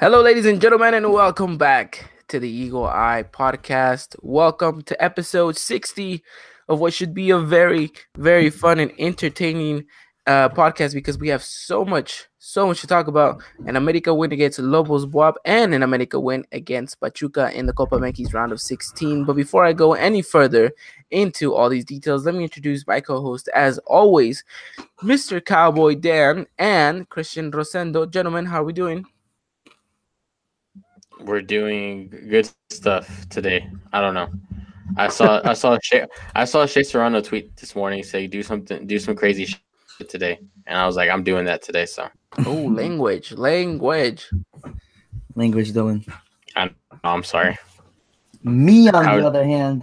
Hello, ladies and gentlemen, and welcome back to the Eagle Eye podcast. Welcome to episode 60 of what should be a very, very fun and entertaining uh, podcast because we have so much, so much to talk about. An America win against Lobos Buap and an America win against Pachuca in the Copa MX round of 16. But before I go any further into all these details, let me introduce my co-host, as always, Mr. Cowboy Dan and Christian Rosendo. Gentlemen, how are we doing? We're doing good stuff today. I don't know. I saw I saw Shea, I saw Shea Serrano tweet this morning say do something do some crazy shit today, and I was like I'm doing that today. So oh, language, language, language, Dylan. I'm I'm sorry. Me on How, the other hand,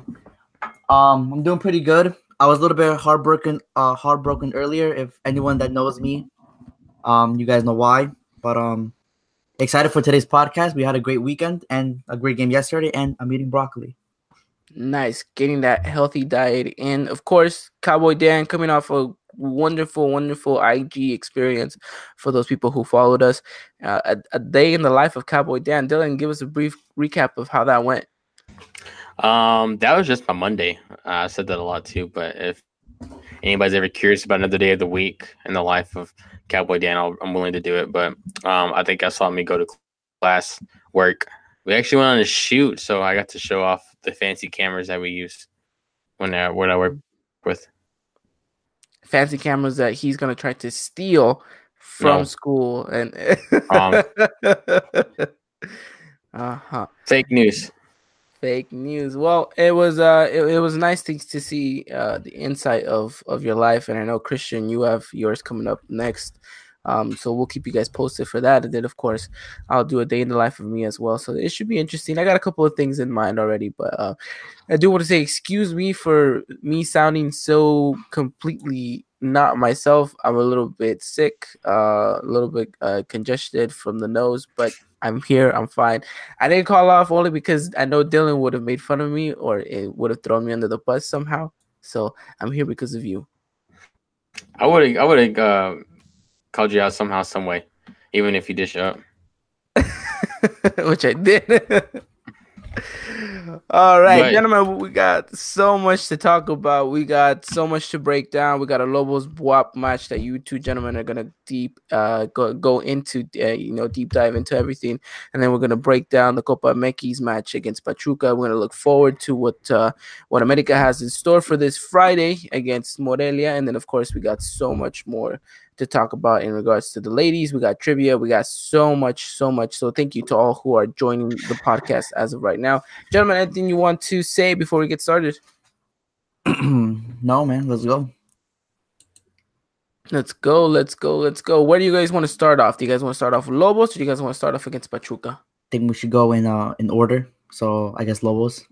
um, I'm doing pretty good. I was a little bit heartbroken, uh, heartbroken earlier. If anyone that knows me, um, you guys know why. But um, excited for today's podcast. We had a great weekend and a great game yesterday, and I'm eating broccoli. Nice, getting that healthy diet and Of course, Cowboy Dan coming off a wonderful, wonderful IG experience for those people who followed us. Uh, a, a, day in the life of Cowboy Dan. Dylan, give us a brief recap of how that went. Um, that was just my Monday. Uh, I said that a lot too, but if anybody's ever curious about another day of the week in the life of Cowboy Dan, i am willing to do it. But um, I think I saw me go to class, work. We actually went on a shoot, so I got to show off the fancy cameras that we use when I, when I work with. Fancy cameras that he's gonna try to steal from no. school and um, uh-huh. fake news fake news. Well, it was uh it, it was nice to, to see uh the insight of of your life and I know Christian you have yours coming up next. Um, so we'll keep you guys posted for that. And then, of course, I'll do a day in the life of me as well. So it should be interesting. I got a couple of things in mind already, but uh, I do want to say, excuse me for me sounding so completely not myself. I'm a little bit sick, uh, a little bit uh, congested from the nose, but I'm here. I'm fine. I didn't call off only because I know Dylan would have made fun of me or it would have thrown me under the bus somehow. So I'm here because of you. I would have I would have uh, called you out somehow, some way, even if you dish up. Which I did. All right, gentlemen, we got so much to talk about. We got so much to break down. We got a Lobos Buap match that you two gentlemen are gonna deep uh go go into uh, you know deep dive into everything, and then we're gonna break down the Copa MX match against Pachuca. We're gonna look forward to what uh, what America has in store for this Friday against Morelia, and then of course we got so much more to talk about in regards to the ladies. We got trivia. We got so much, so much. So thank you to all who are joining the podcast as of right now. Gentlemen, anything you want to say before we get started? no, man. Let's go. Let's go. Let's go. Let's go. Where do you guys want to start off? Do you guys want to start off with Lobos or do you guys want to start off against Pachuca? I think we should go in uh in order. So I guess Lobos.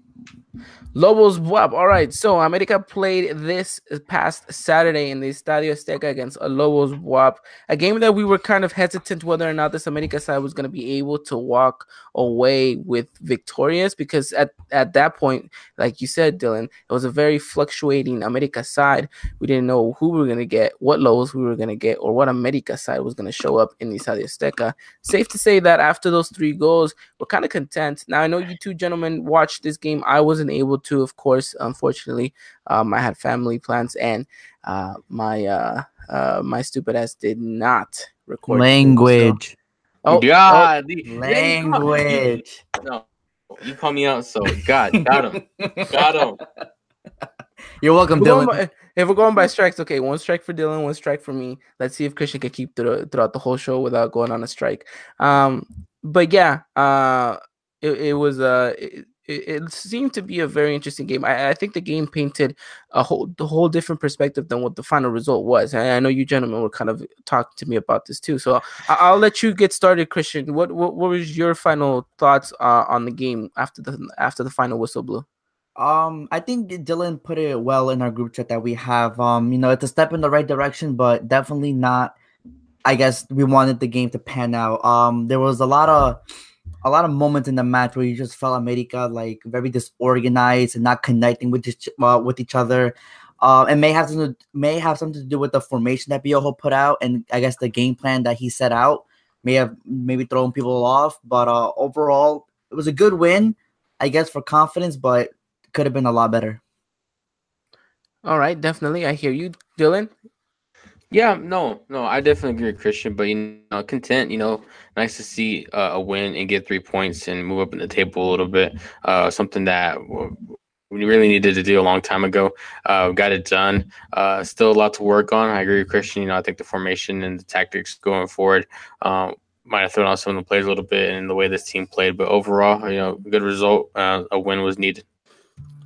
Lobos Buap. All right. So America played this past Saturday in the Estadio Azteca against Lobos Buap, a game that we were kind of hesitant whether or not this America side was going to be able to walk away with victorious because at, at that point, like you said, Dylan, it was a very fluctuating America side. We didn't know who we were going to get, what Lobos we were going to get, or what America side was going to show up in the Estadio Azteca. Safe to say that after those three goals, we're kind of content. Now, I know you two gentlemen watched this game. I wasn't able to, of course. Unfortunately, um, I had family plans, and uh, my uh, uh, my stupid ass did not record language. Oh God, oh, language. No, you call me out, so God, got him, got him. You're welcome, we're Dylan. By, if we're going by strikes, okay, one strike for Dylan, one strike for me. Let's see if Christian can keep through, throughout the whole show without going on a strike. Um, but yeah, uh, it, it was uh, it, it, seemed to be a very interesting game. I, I, think the game painted a whole the whole different perspective than what the final result was. And I know you gentlemen were kind of talking to me about this too. So I, will let you get started, Christian. What what, what was your final thoughts uh, on the game after the after the final whistle blew? Um, I think Dylan put it well in our group chat that we have. Um, you know, it's a step in the right direction, but definitely not. I guess we wanted the game to pan out. Um, there was a lot of a lot of moments in the match where you just felt America like very disorganized and not connecting with each, uh, with each other. Uh, and may have something may have something to do with the formation that Piojo put out, and I guess the game plan that he set out. may have maybe thrown people off. But uh, overall, it was a good win, I guess, for confidence, but could have been a lot better. All right, definitely. I hear you, Dylan. Yeah, no, no, I definitely agree with Christian, but you know, content, you know, nice to see uh, a win and get three points and move up in the table a little bit. Uh, something that we really needed to do a long time ago. Uh, got it done. Uh, still a lot to work on. I agree with Christian. You know, I think the formation and the tactics going forward um, might have thrown off some of the plays a little bit in the way this team played, but overall, you know, good result. Uh, a win was needed.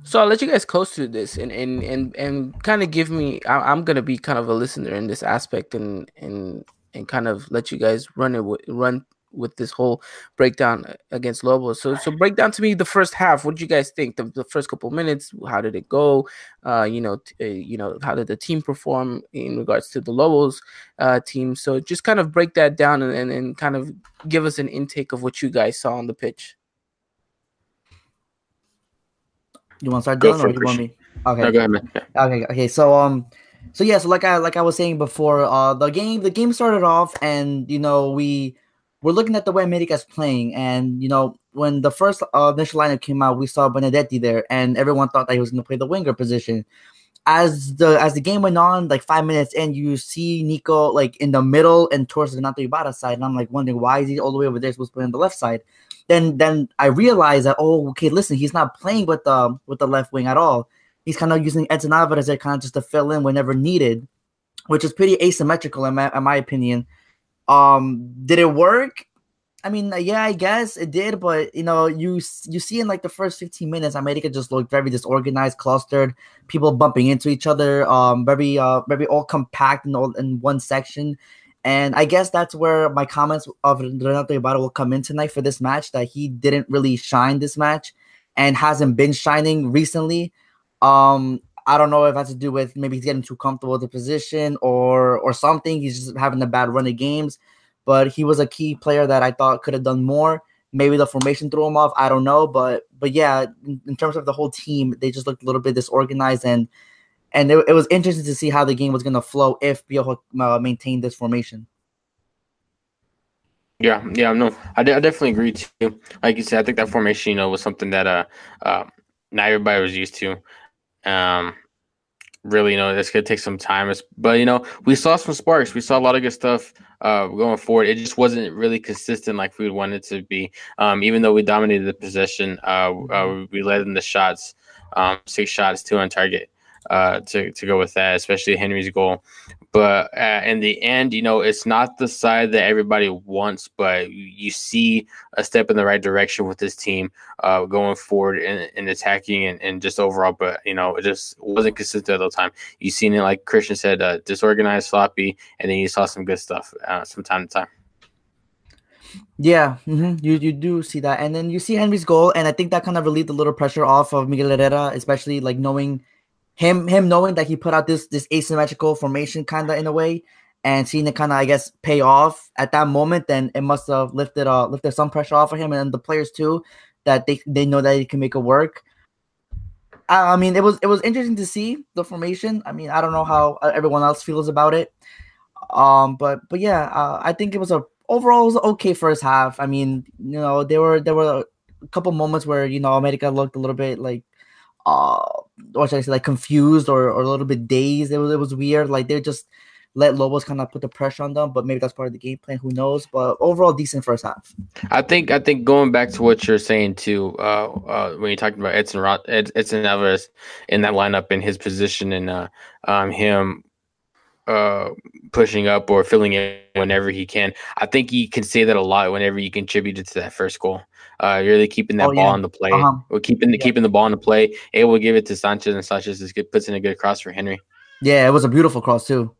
So I'll let you guys coast to this and and and, and kind of give me. I, am gonna be kind of a listener in this aspect and and and kind of let you guys run it run with this whole breakdown against Lobos. So so break down to me the first half. What did you guys think? The, the first couple minutes, how did it go? Uh, you know, t- uh, you know, how did the team perform in regards to the Lobos uh, team? So just kind of break that down and, and, and kind of give us an intake of what you guys saw on the pitch. You want to start, Dylan, or you want me? Okay. No, go ahead, man. Okay. Okay. So um, so yeah. So like I like I was saying before, uh, the game the game started off, and you know we we're looking at the way America's playing, and you know when the first uh, initial lineup came out, we saw Benedetti there, and everyone thought that he was going to play the winger position. As the as the game went on, like five minutes in, you see Nico like in the middle and towards the Renato Ibarra side, and I'm like wondering why is he all the way over there supposed to play on the left side? Then then I realized that oh okay listen he's not playing with the with the left wing at all. He's kind of using Edson Alvarez kind of just to fill in whenever needed, which is pretty asymmetrical in my, in my opinion. Um, did it work? I mean, yeah, I guess it did, but you know, you you see in like the first 15 minutes, America just looked very disorganized, clustered, people bumping into each other, um, very uh very all compact in all in one section. And I guess that's where my comments of Renato Ibarra will come in tonight for this match that he didn't really shine this match and hasn't been shining recently. Um, I don't know if it has to do with maybe he's getting too comfortable with the position or or something. He's just having a bad run of games. But he was a key player that I thought could have done more. Maybe the formation threw him off. I don't know. But but yeah, in, in terms of the whole team, they just looked a little bit disorganized and and it, it, was interesting to see how the game was going to flow if Piojo uh, maintained this formation. Yeah, yeah, no, I, de- I definitely agree too. Like you said, I think that formation, you know, was something that uh, uh not everybody was used to. Um, really, you know, this could take some time, but you know, we saw some sparks. We saw a lot of good stuff uh, going forward. It just wasn't really consistent like we would want it to be. Um, even though we dominated the possession, uh, uh, we led in the shots, um, six shots, two on target uh, to to go with that, especially Henry's goal. But uh, in the end, you know, it's not the side that everybody wants, but you see a step in the right direction with this team uh, going forward and, attacking and, and, just overall. But you know, it just wasn't consistent at the time. You seen it, like Christian said, uh, disorganized, sloppy, and then you saw some good stuff uh, from time to time. Yeah, mm-hmm. you you do see that, and then you see Henry's goal, and I think that kind of relieved a little pressure off of Miguel Herrera, especially like knowing him him knowing that he put out this this asymmetrical formation kind of in a way and seeing it kind of I guess pay off at that moment, then it must have lifted uh lifted some pressure off of him and the players too that they they know that he can make it work. I mean, it was it was interesting to see the formation. I mean, I don't know how uh, everyone else feels about it, um, but but yeah, uh, I think it was a overall it was okay first half. I mean, you know, there were there were a couple moments where you know America looked a little bit like uh or should I say like confused or, or a little bit dazed. It was it was weird. Like they just let Lobos kind of put the pressure on them, but maybe that's part of the game plan. Who knows? But overall, decent first half. I think I think going back to what you're saying too, uh, uh, when you're talking about Edson Rot, Ed, Edson Alvarez in that lineup in his position and uh, um, him uh, pushing up or filling in whenever he can. I think he can say that a lot whenever he contributed to that first goal. Uh, really keeping that oh, ball yeah. on the play, uh-huh. or keeping the yeah. keeping the ball on the play, able to give it to Sanchez, and Sanchez is good, puts in a good cross for Henry. Yeah, it was a beautiful cross too.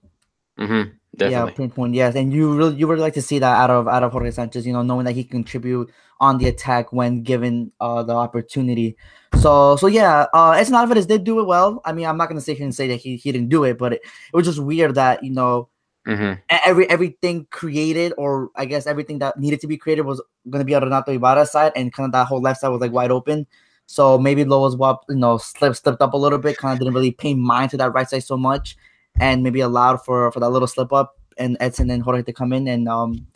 Mm-hmm. Definitely. Yeah, pinpoint. Yes, and you really you really like to see that out of out of Jorge Sanchez. You know, knowing that he can contribute on the attack when given uh, the opportunity. So so yeah, uh, Edson Alvarez did do it well. I mean, I'm not gonna sit here and say that he, he didn't do it, but it, it was just weird that you know Mm-hmm. Every everything created, or I guess everything that needed to be created, was going to be on Renato Ibarra's side, and kind of that whole left side was like wide open. So maybe Lobos BUAP, you know, slipped slipped up a little bit, kind of didn't really pay mind to that right side so much, and maybe allowed for for that little slip up and Edson and Jorge to come in and um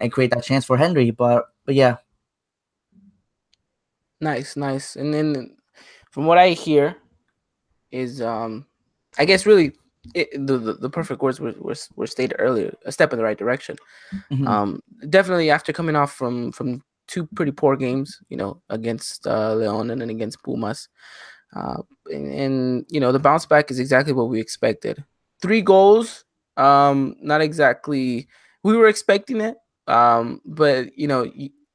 and create that chance for Henry. But but yeah, Nice, nice. And then from what I hear is um I guess really it, the, the the perfect words were, were were stated earlier, a step in the right direction. Mhm. Um definitely after coming off from from two pretty poor games, you know, against uh, Leon and then against Pumas. Uh and, and you know, the bounce back is exactly what we expected. Three goals, um not exactly we were expecting it. Um but you know,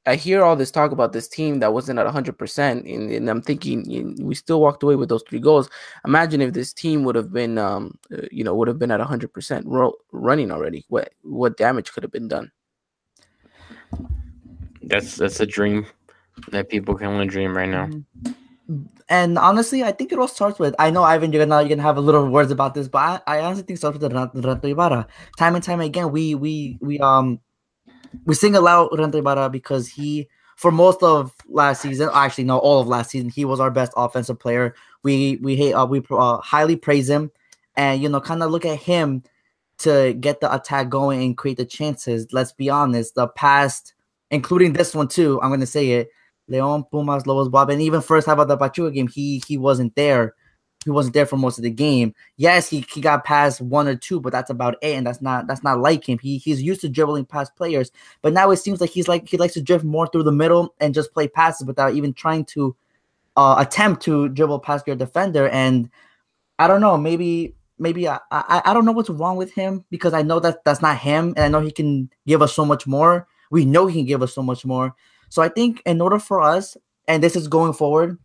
I hear all this talk about this team that wasn't at 100%, and, and I'm thinking you we still walked away with those three goals. Imagine if this team would have been, um, uh, you know, would have been at 100% ro- running already. What what damage could have been done? That's that's a dream that people can only dream right now. And honestly, I think it all starts with. I know Ivan, you're gonna you're gonna have a little words about this, but I, I honestly think it starts with Ren- Renato Ibarra. Time and time again, we we we um we single out Renato Ibarra because he, for most of last season, actually no, all of last season, he was our best offensive player. We we hate uh, we uh, highly praise him, and you know, kind of look at him to get the attack going and create the chances. Let's be honest, the past, including this one too, I'm gonna say it. Leon, Pumas, Lobos, BUAP, and even first half of the Pachuca game, he he wasn't there. He wasn't there for most of the game. Yes, he, he got past one or two, but that's about it, and that's not that's not like him. He he's used to dribbling past players, but now it seems like he's like he likes to drift more through the middle and just play passes without even trying to uh, attempt to dribble past your defender. And I don't know, maybe maybe I, I I don't know what's wrong with him because I know that that's not him, and I know he can give us so much more. We know he can give us so much more. So I think in order for us, and this is going forward,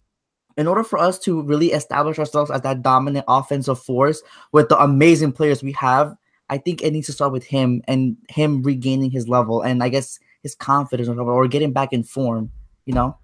in order for us to really establish ourselves as that dominant offensive force with the amazing players we have, I think it needs to start with him and him regaining his level and I guess his confidence or, or getting back in form. You know.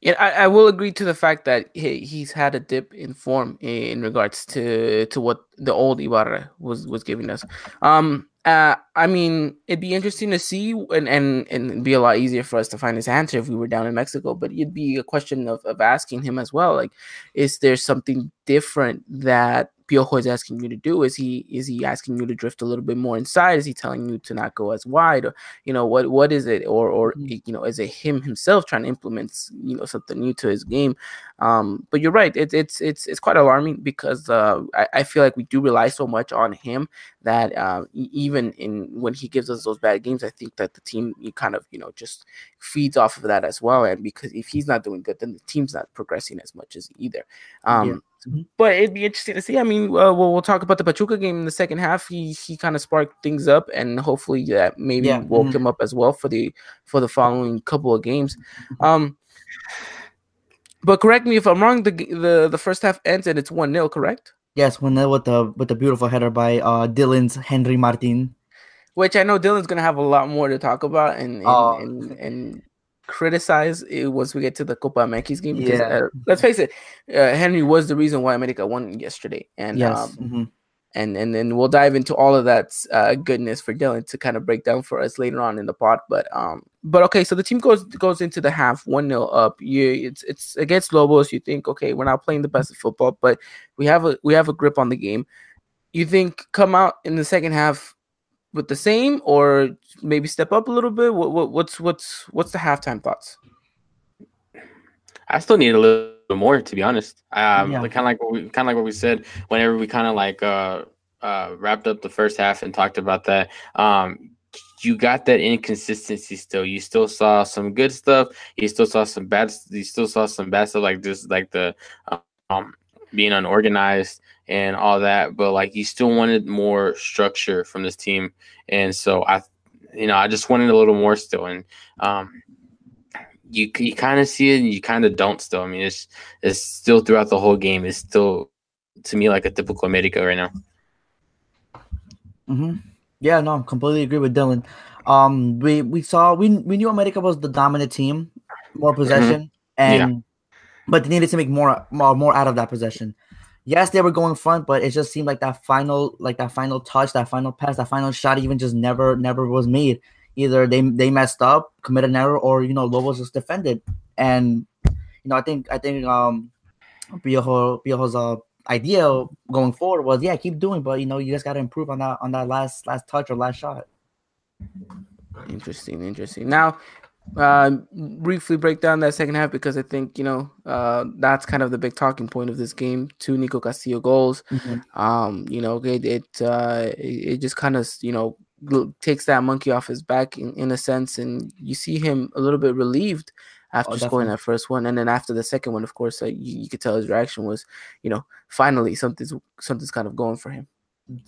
Yeah, I, I will agree to the fact that he, he's had a dip in form in regards to to what the old Ibarra was was giving us. Um, uh, I mean, it'd be interesting to see, and and and it'd be a lot easier for us to find his answer if we were down in Mexico. But it'd be a question of of asking him as well, like, is there something different that Piojo is asking you to do? Is he is he asking you to drift a little bit more inside? Is he telling you to not go as wide? Or you know what what is it? Or or Mhm. you know is it him himself trying to implement you know something new to his game? Um, but you're right. It's it's it's it's quite alarming because uh, I, I feel like we do rely so much on him that uh, even in when he gives us those bad games, I think that the team you kind of you know just feeds off of that as well. And because if he's not doing good, then the team's not progressing as much as either. Um, Mhm. But it'd be interesting to see. I mean, uh, we'll, we'll talk about the Pachuca game in the second half. He he kind of sparked things up, and hopefully that maybe Yeah, woke mhm. him up as well for the for the following couple of games. Um, but correct me if I'm wrong. The the the first half ends and it's one 0 correct? Yes, when with the with the beautiful header by uh Dylan's Henry Martin. Which I know Dylan's gonna have a lot more to talk about and and, Oh. and, and criticize it once we get to the Copa Yankees game. Because Yeah. uh, let's face it, uh, Henry was the reason why America won yesterday, and yes. um, mhm. and and then we'll dive into all of that uh, goodness for Dylan to kind of break down for us later on in the pod. But um, but okay, so the team goes goes into the half one 0 up. You it's it's against Lobos. You think okay, we're not playing the best of football, but we have a we have a grip on the game. You think come out in the second half with the same, or maybe step up a little bit? What, what what's what's what's the halftime thoughts? I still need a little bit more, to be honest. Um, Yeah. kind of like what we kind of like what we said whenever we kind of like uh, uh, wrapped up the first half and talked about that. Um, you got that inconsistency still. You still saw some good stuff. You still saw some bad. You still saw some bad stuff like this, like the um, being unorganized and all that. But like you still wanted more structure from this team, and so I, you know, I just wanted a little more still. And um, you you kind of see it and you kind of don't still. I mean, it's it's still throughout the whole game. It's still to me like a typical America right now. hmm Yeah, no, I completely agree with Dylan. Um, we we saw we we knew America was the dominant team, more possession, and but they needed to make more more out of that possession. Yes, they were going front, but it just seemed like that final like that final touch, that final pass, that final shot even just never never was made. Either they they messed up, committed an error, or you know Lobos just defended. And you know I think I think um Piojo Piojo's uh idea going forward was yeah keep doing but you know you just got to improve on that on that last last touch or last shot Interesting, interesting. Now, uh, briefly break down that second half because I think you know uh, that's kind of the big talking point of this game. Two Nico Castillo goals. Mm-hmm. Um, you know, it it, uh, it, just kind of you know takes that monkey off his back in, in a sense, and you see him a little bit relieved after oh, scoring that first one, and then after the second one, of course, uh, you, you could tell his reaction was, you know, finally something's something's kind of going for him.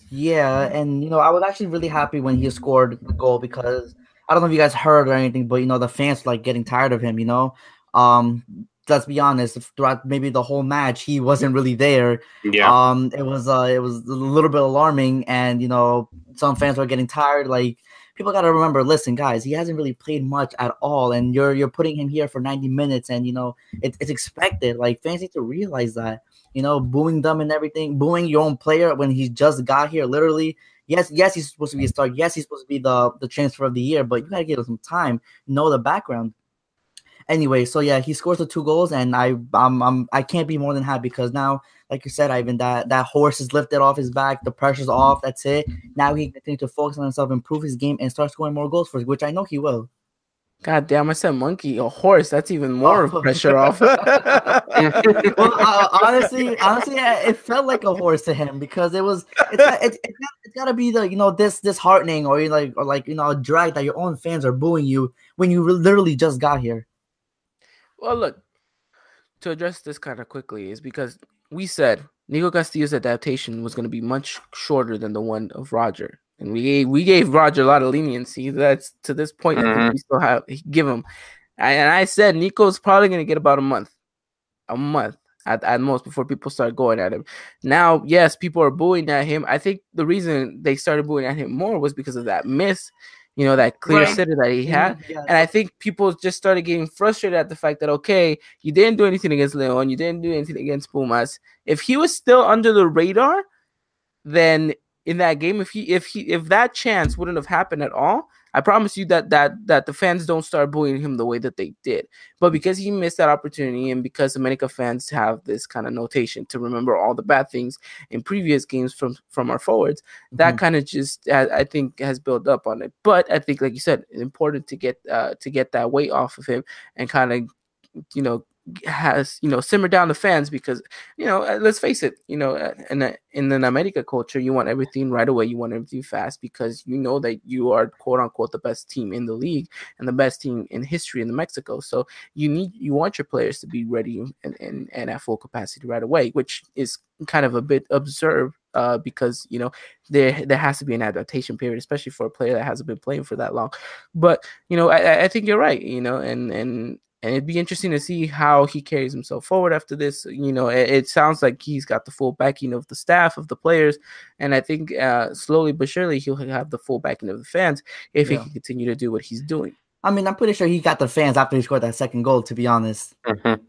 Yeah, and you know, I was actually really happy when he scored the goal because I don't know if you guys heard or anything, but you know, the fans like getting tired of him. You know, um, let's be honest, throughout maybe the whole match, he wasn't really there. Yeah. Um, it was uh, it was a little bit alarming, and you know, some fans were getting tired. Like people got to remember, listen, guys, he hasn't really played much at all, and you're you're putting him here for 90 minutes, and you know, it, it's expected. Like fans need to realize that. You know, booing them and everything, booing your own player when he just got here, literally. Yes, yes, he's supposed to be a star. Yes, he's supposed to be the the transfer of the year, but you gotta give him some time, know the background anyway, so yeah, he scores the two goals, and I I'm, I'm I can't be more than happy because now, like you said, Ivan, that that horse is lifted off his back, the pressure's off. That's it. Now he can continue to focus on himself, improve his game, and start scoring more goals for us, which I know he will. God damn, I said monkey, a horse. That's even more oh. pressure off. well, uh, honestly, honestly, it felt like a horse to him because it was. It's, it's, it's, it's got to be the you know this disheartening or like or like you know a drag that your own fans are booing you when you literally just got here. Well, look, to address this kind of quickly is because we said Nico Castillo's adaptation was going to be much shorter than the one of Roger, and we gave, we gave Roger a lot of leniency. That's to this point, mm-hmm. I think we still have give him. And I said Nico's probably going to get about a month, a month at, at most before people start going at him. Now, yes, people are booing at him. I think the reason they started booing at him more was because of that miss you know, that clear right. sitter that he mm-hmm. had. And I think people just started getting frustrated at the fact that, okay, you didn't do anything against Leon, you didn't do anything against Pumas. If he was still under the radar, then in that game, if he if he if that chance wouldn't have happened at all, I promise you that that that the fans don't start booing him the way that they did. But because he missed that opportunity, and because America fans have this kind of notation to remember all the bad things in previous games from from our forwards, mm-hmm. that kind of just I think has built up on it. But I think, like you said, it's important to get uh, to get that weight off of him and kind of you know has you know simmer down the fans because you know uh, let's face it you know uh, in in an America culture you want everything right away you want everything fast because you know that you are quote unquote the best team in the league and the best team in history in the Mexico so you need you want your players to be ready and, and, and at full capacity right away which is kind of a bit absurd uh, because you know there there has to be an adaptation period, especially for a player that hasn't been playing for that long. But you know, I, I think you're right. You know, and and and it'd be interesting to see how he carries himself forward after this. You know, it, it, sounds like he's got the full backing of the staff, of the players, and I think uh, slowly but surely he'll have the full backing of the fans if yeah. he can continue to do what he's doing. I mean, I'm pretty sure he got the fans after he scored that second goal. To be honest. Mm-hmm.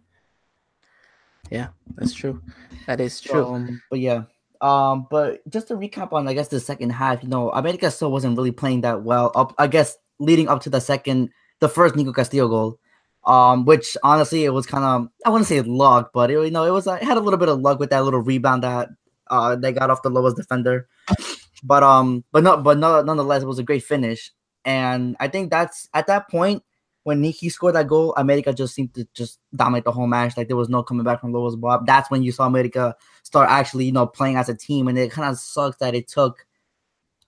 Yeah, that's true. That is true. Um, but yeah, um, but just to recap on, I guess the second half, you know, America still wasn't really playing that well. Up, I guess, leading up to the second, the first Nico Castillo goal um, which honestly it was kind of I wouldn't say luck, but it, you know it was I had a little bit of luck with that little rebound that uh they got off the lowest defender, but um, but not but no, nonetheless it was a great finish, and I think that's at that point when Nikki scored that goal, America just seemed to just dominate the whole match. Like there was no coming back from Lobos BUAP. That's when you saw America start actually you know playing as a team, and it kind of sucks that it took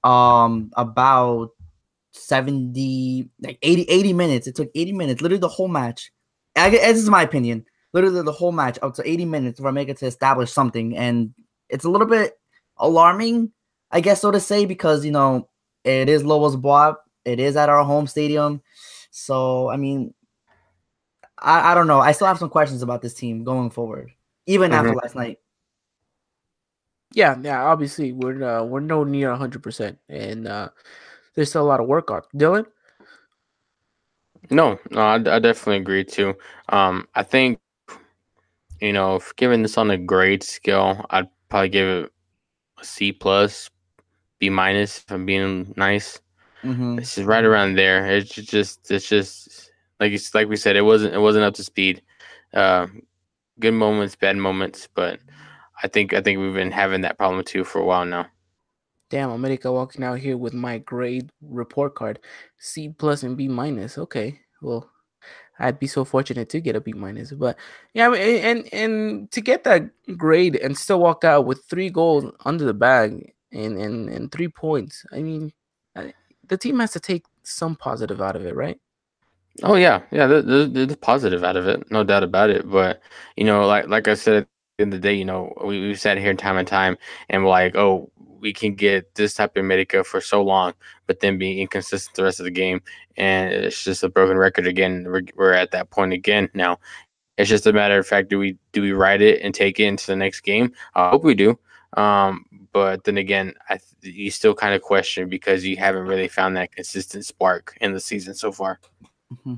um about 70 like 80 80 minutes. It took 80 minutes literally the whole match. I, this is my opinion. Literally the whole match up to 80 minutes for Omega to establish something and it's a little bit alarming i guess so to say because you know it is Lobos BUAP it is at our home stadium. So i mean i, I don't know. I still have some questions about this team going forward even mm-hmm. after last night. Yeah yeah obviously we're uh, we're no near 100% and uh there's still a lot of work on. Dylan? No, no, I, I definitely agree too. Um, I think, you know, if given this on a grade scale, I'd probably give it a C plus, B minus if I'm being nice. Mm-hmm. This is right around there. It's just, it's just like it's like we said, it wasn't, it wasn't up to speed. Uh, good moments, bad moments, but I think, I think we've been having that problem too for a while now. Damn, America walking out here with my grade report card, C plus and B minus. Okay, well, I'd be so fortunate to get a B minus. But yeah, and and to get that grade and still walk out with three goals under the bag and and, and three points. I mean, the team has to take some positive out of it, right? Oh yeah, yeah. There's, there's positive out of it, no doubt about it. But you know, like like I said, at the end of the day, you know, we we've sat here time and time, and we're like, oh, we can get this type of medica for so long, but then be inconsistent the rest of the game, and it's just a broken record again. We're, we're at that point again now. It's just a matter of fact: do we do we ride it and take it into the next game? I hope we do. Um, but then again, I th- you still kind of question because you haven't really found that consistent spark in the season so far. Mm-hmm.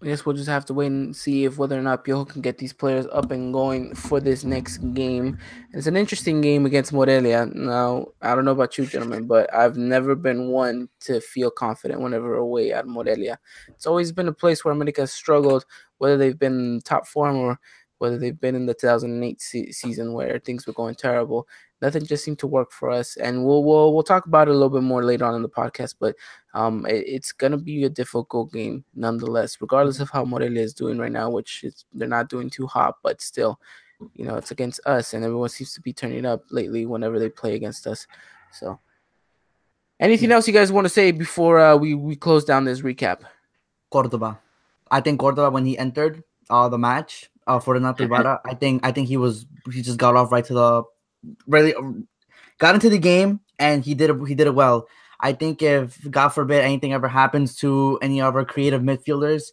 I guess we'll just have to wait and see if whether or not Piojo can get these players up and going for this next game. It's an interesting game against Morelia. Now, I don't know about you, gentlemen, but I've never been one to feel confident whenever away at Morelia. It's always been a place where America has struggled, whether they've been top form or whether they've been in the 2008 se- season where things were going terrible nothing just seemed to work for us. And we'll we'll we'll talk about it a little bit more later on in the podcast. But um, it, it's gonna be a difficult game nonetheless, regardless of how Morelia is doing right now, which is they're not doing too hot, but still, you know, it's against us, and everyone seems to be turning up lately whenever they play against us. So. Anything else you guys want to say before uh, we we close down this recap? Cordoba, I think Cordoba when he entered uh, the match uh, for the Ibarra, I think I think he was he just got off right to the really got into the game and he did it. He did it well. I think if God forbid anything ever happens to any of our creative midfielders,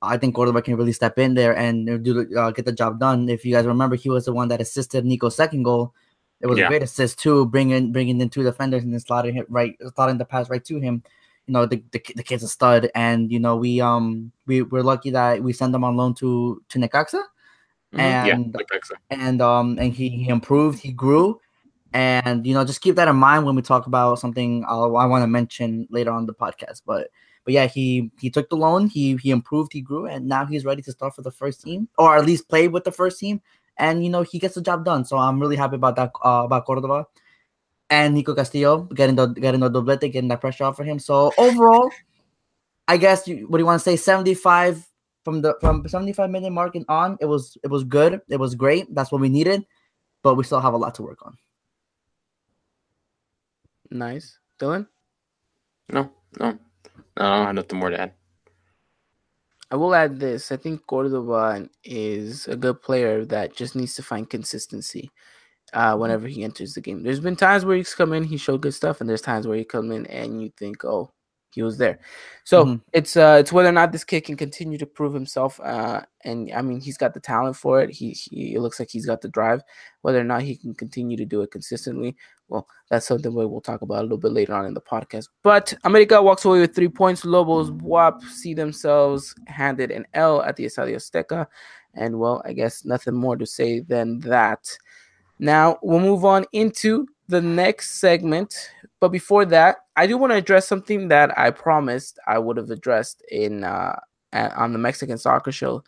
I think Cordoba can really step in there and do uh, get the job done. If you guys remember, he was the one that assisted Nico's second goal. It was yeah. a great assist too, bringing bringing in two defenders and then slotting him right, slotting the pass right to him. You know, the, the, the kid's a stud, and you know we um we we're lucky that we sent him on loan to to Necaxa. Mm-hmm. and yeah, and um and he, he improved, he grew, and you know just keep that in mind when we talk about something I'll, i want to mention later on the podcast. But but yeah, he he took the loan, he he improved, he grew, and now he's ready to start for the first team or at least play with the first team. And you know he gets the job done, so I'm really happy about that uh, about Cordoba and Nico Castillo getting the getting the doblete, getting that pressure off for him. So overall, I guess you, what do you want to say? 75 from the from 75 minute mark and on, it was it was good. It was great. That's what we needed, but we still have a lot to work on. Nice, Dylan. No, no, no. I have nothing more to add. I will add this. I think Cordoba is a good player that just needs to find consistency uh, whenever he enters the game. There's been times where he's come in, he showed good stuff, and there's times where he come in and you think, oh, he was there. So mm-hmm. it's uh it's whether or not this kid can continue to prove himself. Uh, and I mean he's got the talent for it. He he it looks like he's got the drive. Whether or not he can continue to do it consistently, well, that's something we'll talk about a little bit later on in the podcast. But America walks away with three points. Lobos BUAP see themselves handed an L at the Estadio Azteca, and well, I guess nothing more to say than that. Now we'll move on into the next segment. But before that, I do want to address something that I promised I would have addressed in uh, on the Mexican Soccer Show,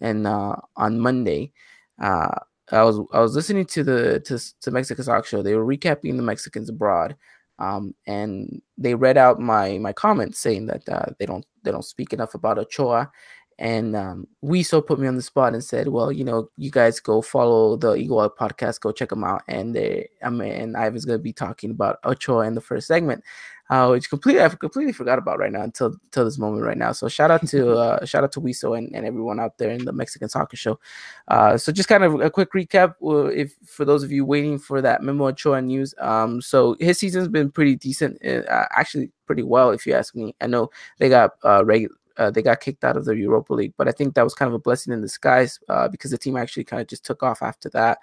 and uh, on Monday. Uh, I was I was listening to the to, to Mexican Soccer Show. They were recapping the Mexicans abroad, um, and they read out my my comments saying that uh, they don't they don't speak enough about Ochoa, and um, so put me on the spot and said, "Well, you know, you guys go follow the Eagle Eye podcast, go check them out." And they, I mean, and Ivan's gonna be talking about Ochoa in the first segment, uh, which completely I completely forgot about right now until until this moment right now. So shout out to uh, shout out to Wiso and, and everyone out there in the Mexican Soccer Show. Uh, so just kind of a quick recap, if for those of you waiting for that Memo Ochoa news. Um, so his season's been pretty decent, uh, actually pretty well, if you ask me. I know they got uh, regular uh, they got kicked out of the Europa League. But I think that was kind of a blessing in disguise uh, because the team actually kind of just took off after that.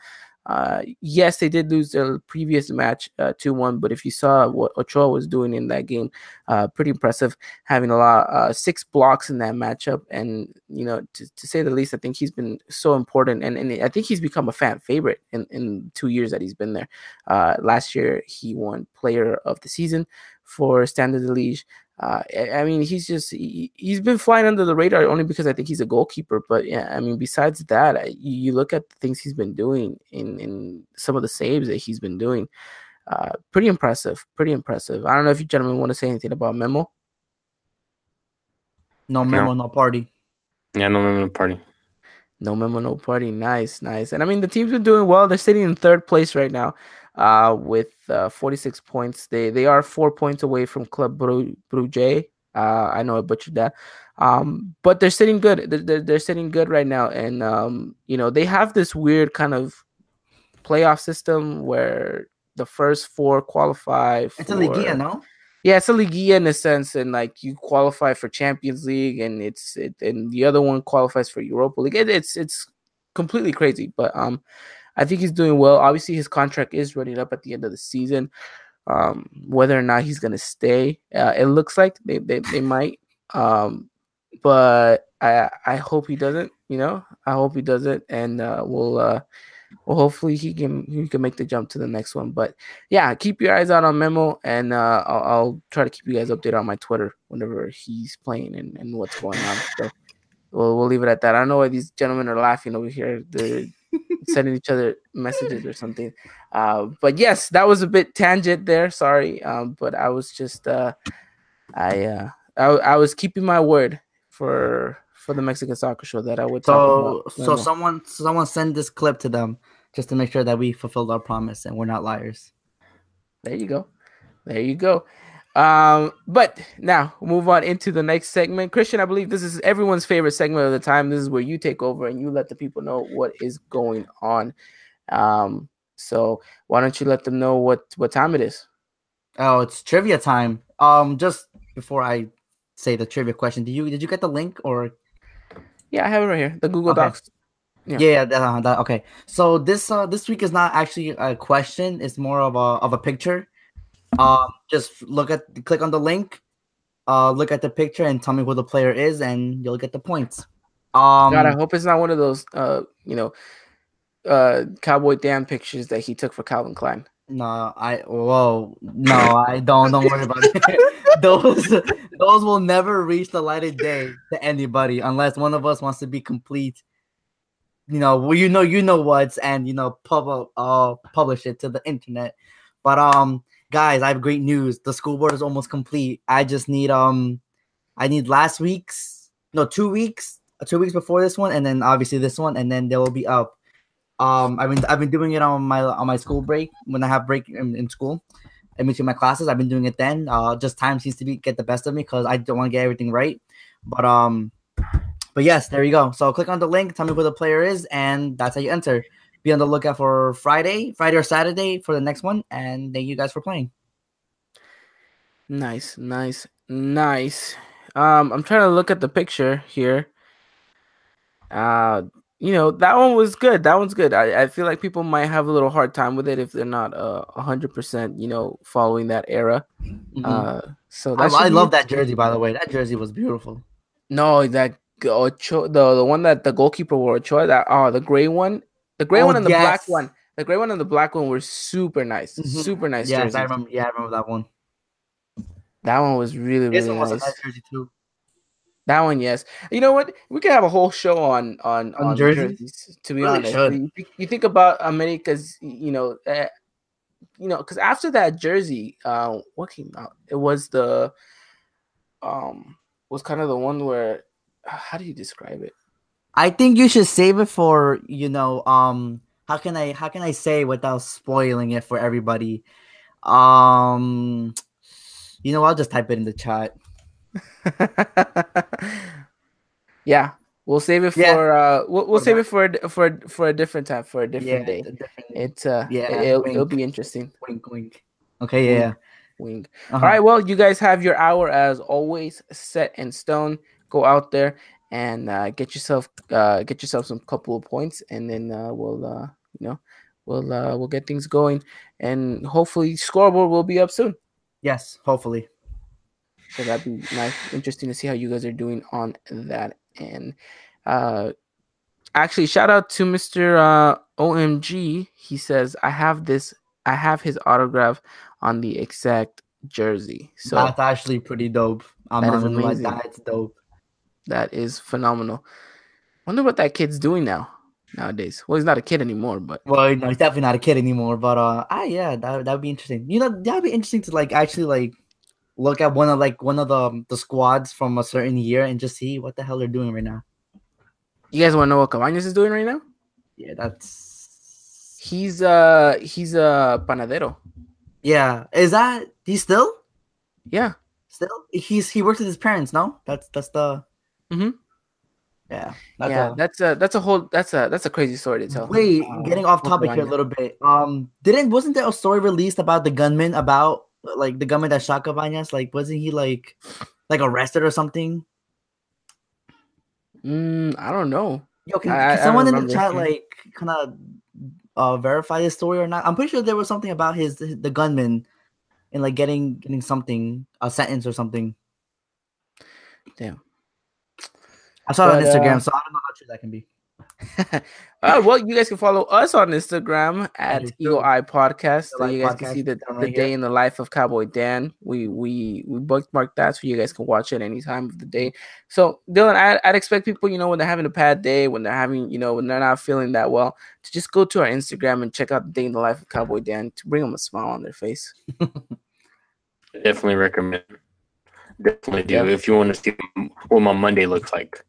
Uh, yes, they did lose their previous match uh, 2 1, but if you saw what Ochoa was doing in that game, uh, pretty impressive, having a lot, uh, six blocks in that matchup. And, you know, to, to say the least, I think he's been so important. And, and I think he's become a fan favorite in, in two years that he's been there. Last year, he won player of the season for Standard Liège. Uh, I mean, he's just he, has been flying under the radar only because I think he's a goalkeeper. But yeah, I mean, besides that, you look at the things he's been doing in in some of the saves that he's been doing. uh, pretty impressive. Pretty impressive. I don't know if you gentlemen want to say anything about Memo. No memo, no party. Yeah, no memo, no party. No memo, no party. Nice, nice. And I mean, the team's been doing well. They're sitting in third place right now, uh, with uh, 46 points. They they are four points away from Club Bru- Brugge. Uh, I know I butchered that. Um, but they're sitting good. They're, they're, they're sitting good right now, and um, you know they have this weird kind of playoff system where the first four qualify. It's a Liguilla, no? Yeah, it's a Liguilla in a sense, and like you qualify for Champions League, and it's it, and the other one qualifies for Europa League. It, it's it's completely crazy, but um, I think he's doing well. Obviously, his contract is running up at the end of the season. Um, whether or not he's gonna stay, uh, it looks like they they, they might. Um, but I I hope he doesn't. You know, I hope he doesn't, and uh, we'll uh, well, hopefully he can he can make the jump to the next one. But yeah, keep your eyes out on Memo, and uh, I'll, I'll, try to keep you guys updated on my Twitter whenever he's playing and, and what's going on. So we'll we'll leave it at that. I don't know why these gentlemen are laughing over here. They're sending each other messages or something. Uh, but yes, that was a bit tangent there. Sorry, um, but I was just uh, I, uh, I I was keeping my word for for the Mexican soccer show that I would talk about. so so someone someone send this clip to them just to make sure that we fulfilled our promise and we're not liars. There you go. There you go. Um, but now move on into the next segment. Christian, I believe this is everyone's favorite segment of the time. This is where you take over and you let the people know what is going on. Um, so why don't you let them know what what time it is? Oh, it's trivia time. Um, just before I say the trivia question, did you did you get the link or? Yeah, I have it right here. The Google okay. Docs. Yeah, yeah that, uh, that, okay. So this uh this week is not actually a question; it's more of a of a picture. Um, just look at click on the link, uh, look at the picture, and tell me who the player is, and you'll get the points. Um, God, I hope it's not one of those uh, you know, uh, Cowboy Dan pictures that he took for Calvin Klein. No, I whoa, no, I don't. Don't worry about it. those those will never reach the light of day to anybody unless one of us wants to be complete. You know, well, you know, you know what's and you know, pub uh publish it to the internet. But um, guys, I have great news. The school board is almost complete. I just need um, I need last week's no two weeks, two weeks before this one, and then obviously this one, and then they will be up. Um, I've been I've been doing it on my on my school break when I have break in, in school, in between my classes. I've been doing it then. Uh, just time seems to be get the best of me because I don't want to get everything right. But um, but yes, there you go. So click on the link, tell me who the player is, and that's how you enter. Be on the lookout for Friday, Friday or Saturday for the next one, and thank you guys for playing. Nice, nice, nice. Um, I'm trying to look at the picture here. Uh, you know that one was good. That one's good. I, I feel like people might have a little hard time with it if they're not uh, a hundred percent, you know, following that era. Mm-hmm. Uh, so I, I love that jersey. By the way, that jersey was beautiful. No, that Ocho, the the one that the goalkeeper wore, Ochoa, that oh the gray one, the gray oh, one and the yes. black one, the gray one and the black one were super nice, mm-hmm. super nice. Yes, jerseys. I remember. Yeah, I remember that one. That one was really really nice. Was a nice jersey too. That one, yes. You know what? We could have a whole show on on on, on jerseys. jerseys. To be really honest, you, you, think about America's, you know, uh, you know, because after that jersey, uh, what came out? It was the, um, was kind of the one where, how do you describe it? I think you should save it for you know, um, how can I how can I say without spoiling it for everybody? Um, you know, I'll just type it in the chat. yeah, we'll save it yeah. for uh, we'll, we'll save it for for for a different time for a different yeah, day. Different, it's uh, yeah, it'll, it'll, be interesting. Wink, wink. Okay, yeah. Wink. Uh-huh. All right, well, you guys have your hour as always set in stone. Go out there and uh, get yourself uh, get yourself some couple of points, and then uh, we'll uh, you know we'll uh, we'll get things going, and hopefully scoreboard will be up soon. Yes, hopefully. So that'd be nice, interesting to see how you guys are doing on that. And uh, actually, shout out to Mr. Uh, OMG. He says, "I have this. I have his autograph on the exact jersey." So that's actually pretty dope. I'm not gonna lie, that's dope. That is phenomenal. Wonder what that kid's doing now. nowadays. Well, he's not a kid anymore, but Well, no, he's definitely not a kid anymore. But uh, ah, yeah, that that would be interesting. You know, that would be interesting to like actually like look at one of like one of the the squads from a certain year and just see what the hell they're doing right now. you guys want to know what Cabañas is doing right now? Yeah, that's He's uh he's a panadero. yeah. Is that he still Yeah. still he's he works with his parents? No, that's that's the Mhm. yeah. That's yeah, a- that's a that's a whole that's a that's a crazy story to tell. Wait, Uh, getting off topic here a little bit. Um, didn't wasn't there a story released about the gunman about like the gunman that shot Cabañas? Like, wasn't he like like arrested or something? Mm, I don't know. Yo, can, I- can I- I someone in the chat seeing- like kind of uh verify this story or not? I'm pretty sure there was something about his the gunman and like getting getting something a sentence or something. Damn. I saw it on Instagram, uh, so I don't know how true that can be. Uh, well, you guys can follow us on Instagram at is Eagle. Eye Podcast, so Eagle Eye you guys can see the, down the right day here. in the life of Cowboy Dan. We we we bookmarked that so you guys can watch it any time of the day. So Dylan, I, I'd expect people, you know, when they're having a bad day, when they're having, you know, when they're not feeling that well, to just go to our Instagram and check out the day in the life of Cowboy Dan to bring them a smile on their face. Definitely recommend. Definitely do Yeah. if you want to see what my Monday looks like.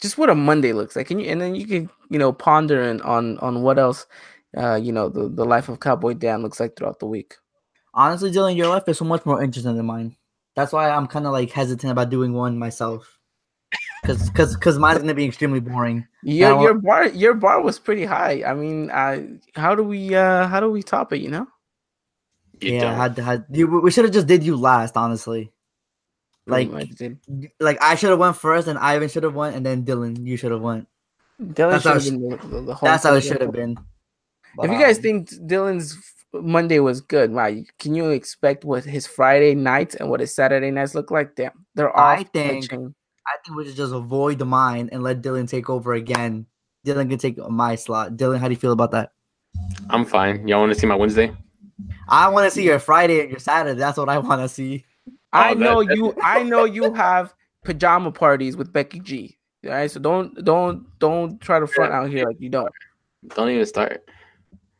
Just what a Monday looks like, and you, and then you can you know ponder and on on what else, uh, you know the the life of Cowboy Dan looks like throughout the week. Honestly, Dylan, your life is so much more interesting than mine. That's why I'm kind of like hesitant about doing one myself. Cause, cause, cause mine's gonna be extremely boring. Your your bar your bar was pretty high. I mean, uh, how do we uh how do we top it? You know, You yeah, don't. had had you. We should have just did you last, honestly. Pretty Like, like I should have won first, and Ivan should have won, and then Dylan, you should have won. Dylan that's how should have it been the, the, the home That's how it should have been. If you guys um, think Dylan's Monday was good, wow, can you expect what his Friday nights and what his Saturday nights look like? Damn, they're all I think- I think we should just avoid the mine and let Dylan take over again. Dylan can take my slot. Dylan, how do you feel about that? I'm fine. Y'all want to see my Wednesday? I want to see your Friday and your Saturday. That's what I want to see. I Oh, that- know that- you. I know you have pajama parties with Becky G. All right, so don't don't don't try to front out here like you don't. Don't even start.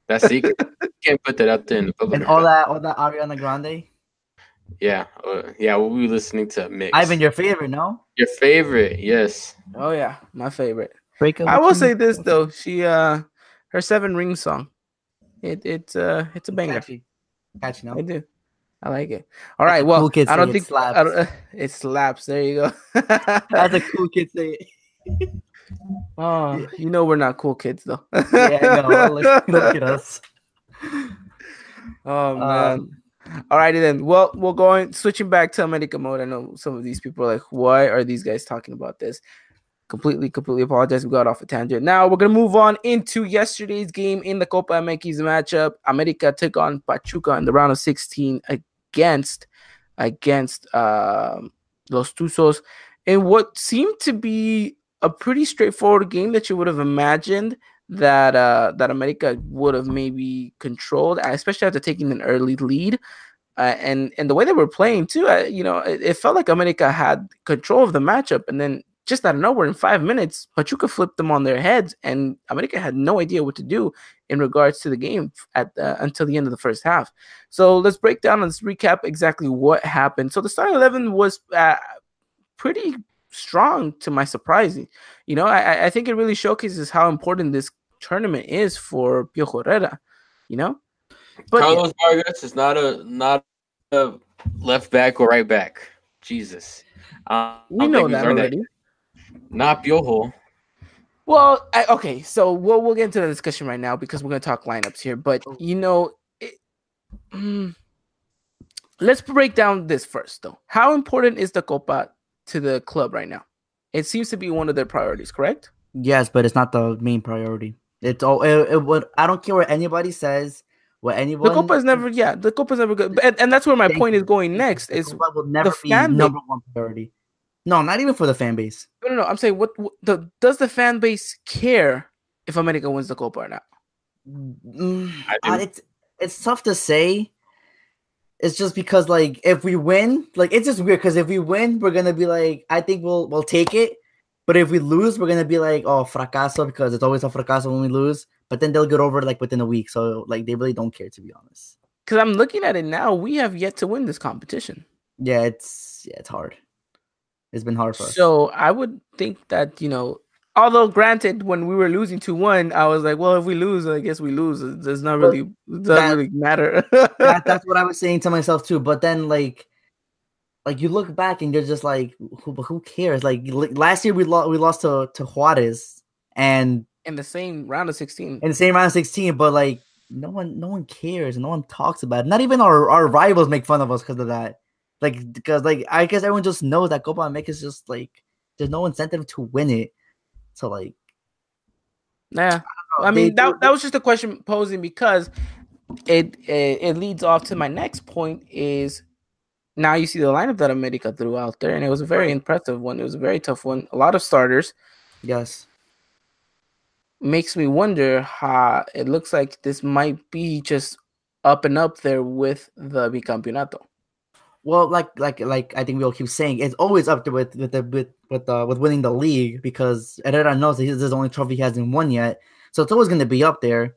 That's secret. you can't put that out there in the public. And all that, all that Ariana Grande. Yeah, uh, yeah. We'll be listening to Mix. Ivan, your favorite, no? your favorite? Yes. Oh yeah, my favorite. Break up I will say this though, she uh her Seven Ring song, it it's uh it's a banger. Catchy. Catchy, no? I do. I like it. All right. Well, cool I don't say it think I don't- it slaps. There you go. That's a cool kid say oh, you know we're not cool kids though. Yeah, know. Look, look at us. Oh man. Um, Alrighty then. Well, we're going switching back to America mode. I know some of these people are like, why are these guys talking about this? Completely, completely apologize. We got off a tangent. Now we're gonna move on into yesterday's game in the Copa MX matchup. America took on Pachuca in the round of 16 against against um, Los Tuzos in what seemed to be a pretty straightforward game that you would have imagined that uh that America would have maybe controlled, especially after taking an early lead. Uh, and and the way they were playing too, uh, you know, it, it felt like America had control of the matchup, and then just out of nowhere, in five minutes, Pachuca flipped them on their heads, and America had no idea what to do in regards to the game at uh, until the end of the first half. So let's break down and let's recap exactly what happened. So the starting eleven was uh, pretty strong to my surprise. You know, I, I think it really showcases how important this tournament is for Piojo Herrera. You know, but Carlos Vargas is not a not a left back or right back. Jesus. We know that we've that learned already. Not Piojo. Well, I, okay, so we'll we'll get into the discussion right now because we're gonna talk lineups here. But you know, it, mm, let's break down this first, though. How important is the Copa to the club right now? It seems to be one of their priorities, correct? Yes, but it's not the main priority. It's all. It, it would. I don't care what anybody says. What anyone? The anyone. Copa is never, yeah, the Copa is never good, and, and that's where my point is going next. The Is Copa will never be fan number one priority. No, not even for the fan base. no, no, no. I'm saying, what, what the does the fan base care if America wins the Copa or not? Mm, I uh, it's it's tough to say. It's just because like if we win, like it's just weird because if we win, we're gonna be like, I think we'll we'll take it, But if we lose, we're gonna be like, oh, fracaso, because it's always a fracaso when we lose. But then they'll get over it like within a week. So like they really don't care to be honest. Because I'm looking at it now, we have yet to win this competition. Yeah, it's yeah, it's hard. It's been hard for us. So I would think that you know, although granted, when we were losing to one, I was like, well, if we lose, I guess we lose. It does not really it doesn't that- really matter. that, that's what I was saying to myself too. But then like like you look back and you're just like who who cares? Like last year we lost we lost to, to Juarez and in the same round of 16. in the same round of 16, but like no one no one cares, no one talks about it. Not even our, our rivals make fun of us because of that. Like because like I guess everyone just knows that Copa America is just like there's no incentive to win it. So like Yeah. I they mean that, do- that was just a question posing because it, it it leads off to my next point is now you see the lineup that America threw out there and it was a very impressive one. It was a very tough one. A lot of starters. yes. Makes me wonder how it looks like this might be just up and up there with the bicampeonato. Well, like like like I think we all keep saying it's always up there with with the with with uh, with winning the league because Herrera knows that this is the only trophy he hasn't won yet, so it's always going to be up there.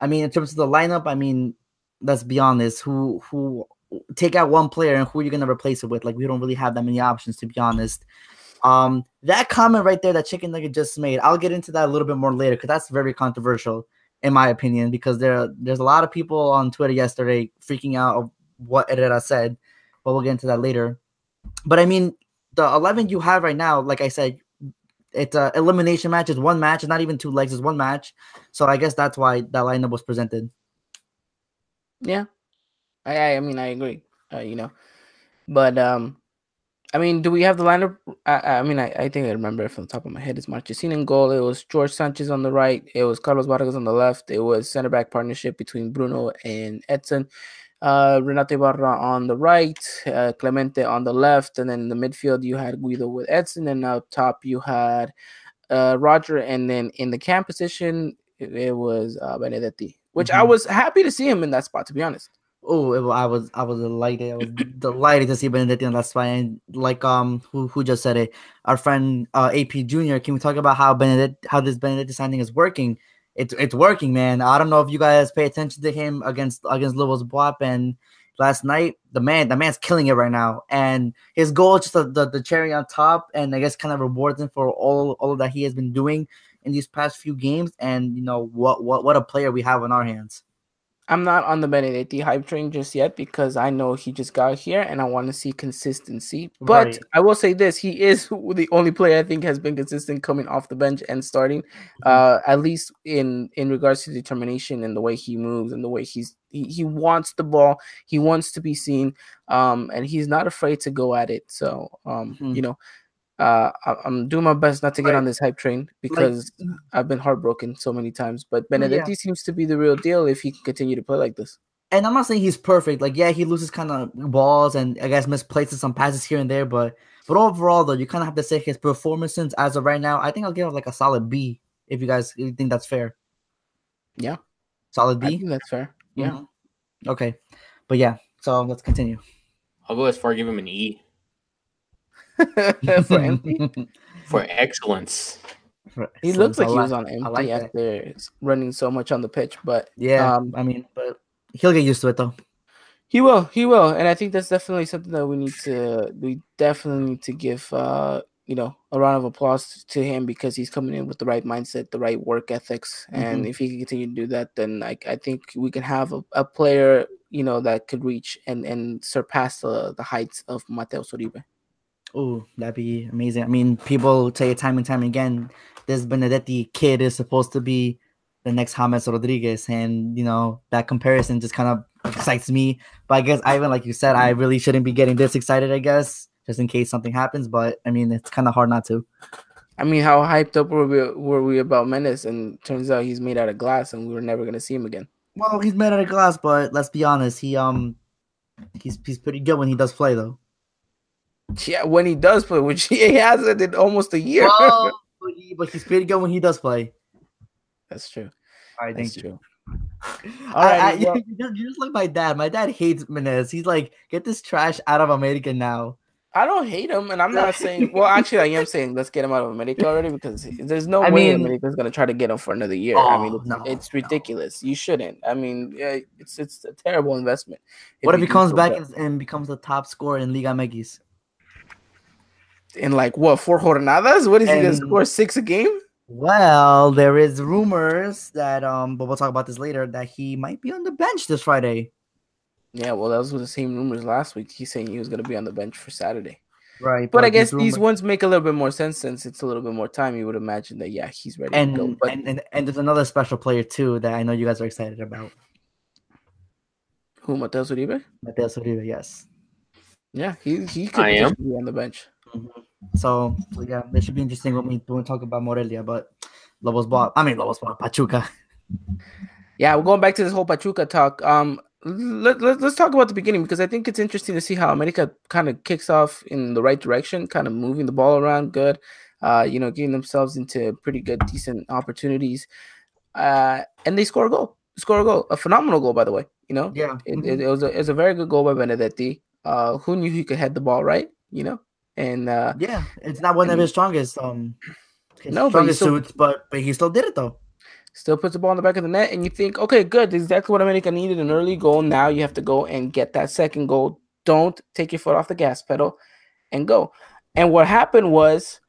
I mean, in terms of the lineup, I mean, let's be honest, who who take out one player and who are you going to replace it with? Like we don't really have that many options to be honest. Um, that comment right there that Chicken Nugget just made, I'll get into that a little bit more later because that's very controversial in my opinion because there there's a lot of people on Twitter yesterday freaking out of what Herrera said but we'll get into that later. But I mean, the 11 you have right now, like I said, it's a elimination match. It's one match. It's not even two legs. It's one match. So I guess that's why that lineup was presented. Yeah, I I, mean I agree. Uh, you know, but um, I mean, do we have the lineup? I, I mean, I, I think I remember it from the top of my head. It's Marchesín in goal. It was George Sanchez on the right. It was Carlos Vargas on the left. It was center back partnership between Bruno and Edson. Uh, Renato Ibarra on the right, uh, Clemente on the left, and then in the midfield you had Guido with Edson, and up top you had uh, Roger, and then in the cam position it, it was uh, Benedetti, which I Mhm. was happy to see him in that spot. To be honest. Oh, I was I was delighted. I was delighted to see Benedetti on that spot. And like um, who who just said it? Our friend uh AP Junior. Can we talk about how Benedetti how this Benedetti signing is working? It's it's working, man. I don't know if you guys pay attention to him against against Lobos BUAP and last night. The man, the man's killing it right now, and his goal is just the, the, the cherry on top, and I guess kind of rewards him for all all that he has been doing in these past few games. And you know what what what a player we have on our hands. I'm not on the Benedetti hype train just yet because I know he just got here and I want to see consistency. But Right. I will say this: he is the only player I think has been consistent coming off the bench and starting. Uh, at least in in regards to determination and the way he moves and the way he's he, he wants the ball, he wants to be seen, um, and he's not afraid to go at it. So, um, Mhm. you know. Uh, I- I'm doing my best not to get Right. on this hype train because I've been heartbroken so many times. But Yeah. Benedetti seems to be the real deal if he can continue to play like this. and I'm not saying he's perfect. Like, yeah, he loses kind of balls and I guess misplaces some passes here and there, but but overall though, you kind of have to say his performances as of right now. I think I'll give him like a solid B if you guys think that's fair. Yeah. solid I B. think that's fair. Yeah. Mhm. Okay, but yeah, so let's continue. I'll go as far as give him an E For empty. for excellence. He looks like I he was on empty like that. after running so much on the pitch, but Yeah, um, I mean, but he'll get used to it though. he will, he will, and I think that's definitely something that we need to, we definitely need to give, uh, you know, a round of applause to him because he's coming in with the right mindset, the right work ethics, and Mhm. if he can continue to do that, then I, I think we can have a, a player, you know, that could reach and and surpass the the heights of Mateo Uribe. Oh, that'd be amazing. I mean, people say it time and time again. This Benedetti kid is supposed to be the next James Rodriguez, and you know that comparison just kind of excites me. But I guess Ivan, like you said, I really shouldn't be getting this excited. I guess just in case something happens. But I mean, it's kind of hard not to. I mean, how hyped up were we, were we about Menez? And turns out he's made out of glass, and we were never gonna see him again. Well, he's made out of glass, but let's be honest, he um, he's he's pretty good when he does play though. Yeah, when he does play, which he hasn't in almost a year. Well, but, he, but he's pretty good when he does play. That's true. All right, That's thank you. true. I, I, well- you just, you just like my dad. My dad hates Menez. He's like, get this trash out of America now. I don't hate him, and I'm not saying. Well, actually, I am saying let's get him out of America already because there's no I way mean- America's gonna try to get him for another year. I mean, Oh, it's, no, it's no. ridiculous. You shouldn't. I mean, yeah, it's it's a terrible investment. what if he comes back and, and becomes the top scorer in Liga MX? In like what four jornadas? What is he gonna score six a game? Well, there is rumors that um, but we'll talk about this later that he might be on the bench this Friday. Yeah, well, those were the same rumors last week. He's saying he was gonna be on the bench for Saturday. Right. But I guess these rumors- ones make a little bit more sense since it's a little bit more time. You would imagine that yeah, he's ready and, to go. But and, and and there's another special player too that I know you guys are excited about. who Mateus Uribe? Mateus Uribe, yes. Yeah, he he could I am. potentially be on the bench. So, so yeah, it should be interesting when we when talk about Morelia, but Lobos BUAP. I mean, Lobos BUAP Pachuca. Yeah, we're going back to this whole Pachuca talk. Um, let, let, let's talk about the beginning because I think it's interesting to see how America kind of kicks off in the right direction, kind of moving the ball around good, uh, you know, getting themselves into pretty good, decent opportunities. Uh, and they score a goal, score a goal, a phenomenal goal, by the way. You know, Yeah. it, it, it was a, it was a very good goal by Benedetti. Uh, who knew he could head the ball right? You know, and uh, yeah, it's not one of his strongest um No, but strongest still- suits, but but he still did it though. still puts the ball in the back of the net, and you think, okay, good, this is exactly what America needed an early goal. Now you have to go and get that second goal. Don't take your foot off the gas pedal and go. And what happened was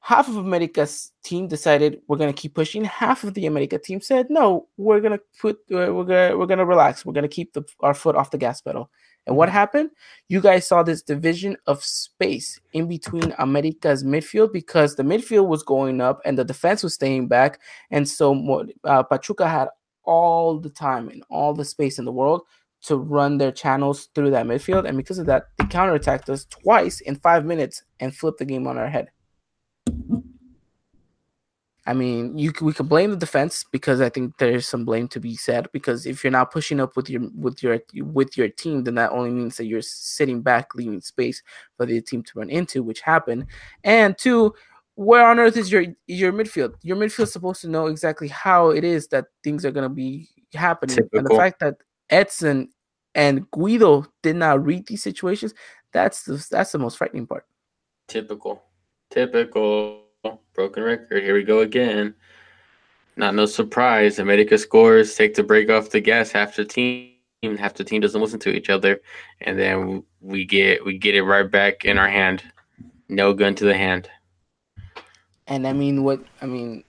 half of America's team decided we're gonna keep pushing. Half of the America team said, no, we're gonna put uh, we're gonna we're gonna relax. We're gonna keep the, our foot off the gas pedal. And what happened? You guys saw this division of space in between America's midfield because the midfield was going up and the defense was staying back. And so uh, Pachuca had all the time and all the space in the world to run their channels through that midfield. And because of that, they counterattacked us twice in five minutes and flipped the game on our head. I mean, you we can blame the defense because I think there's some blame to be said because if you're not pushing up with your with your with your team, then that only means that you're sitting back, leaving space for the team to run into, which happened. And two, where on earth is your your midfield? Your midfield's supposed to know exactly how it is that things are gonna be happening. And the fact that Edson and Guido did not read these situations, that's the that's the most frightening part. Typical. Typical. Oh, broken record. Here we go again. Not no surprise. America scores, take the break off the gas half the team. Half the team doesn't listen to each other. And then we get we get it right back in our hand. No gun to the hand. And I mean, what I mean,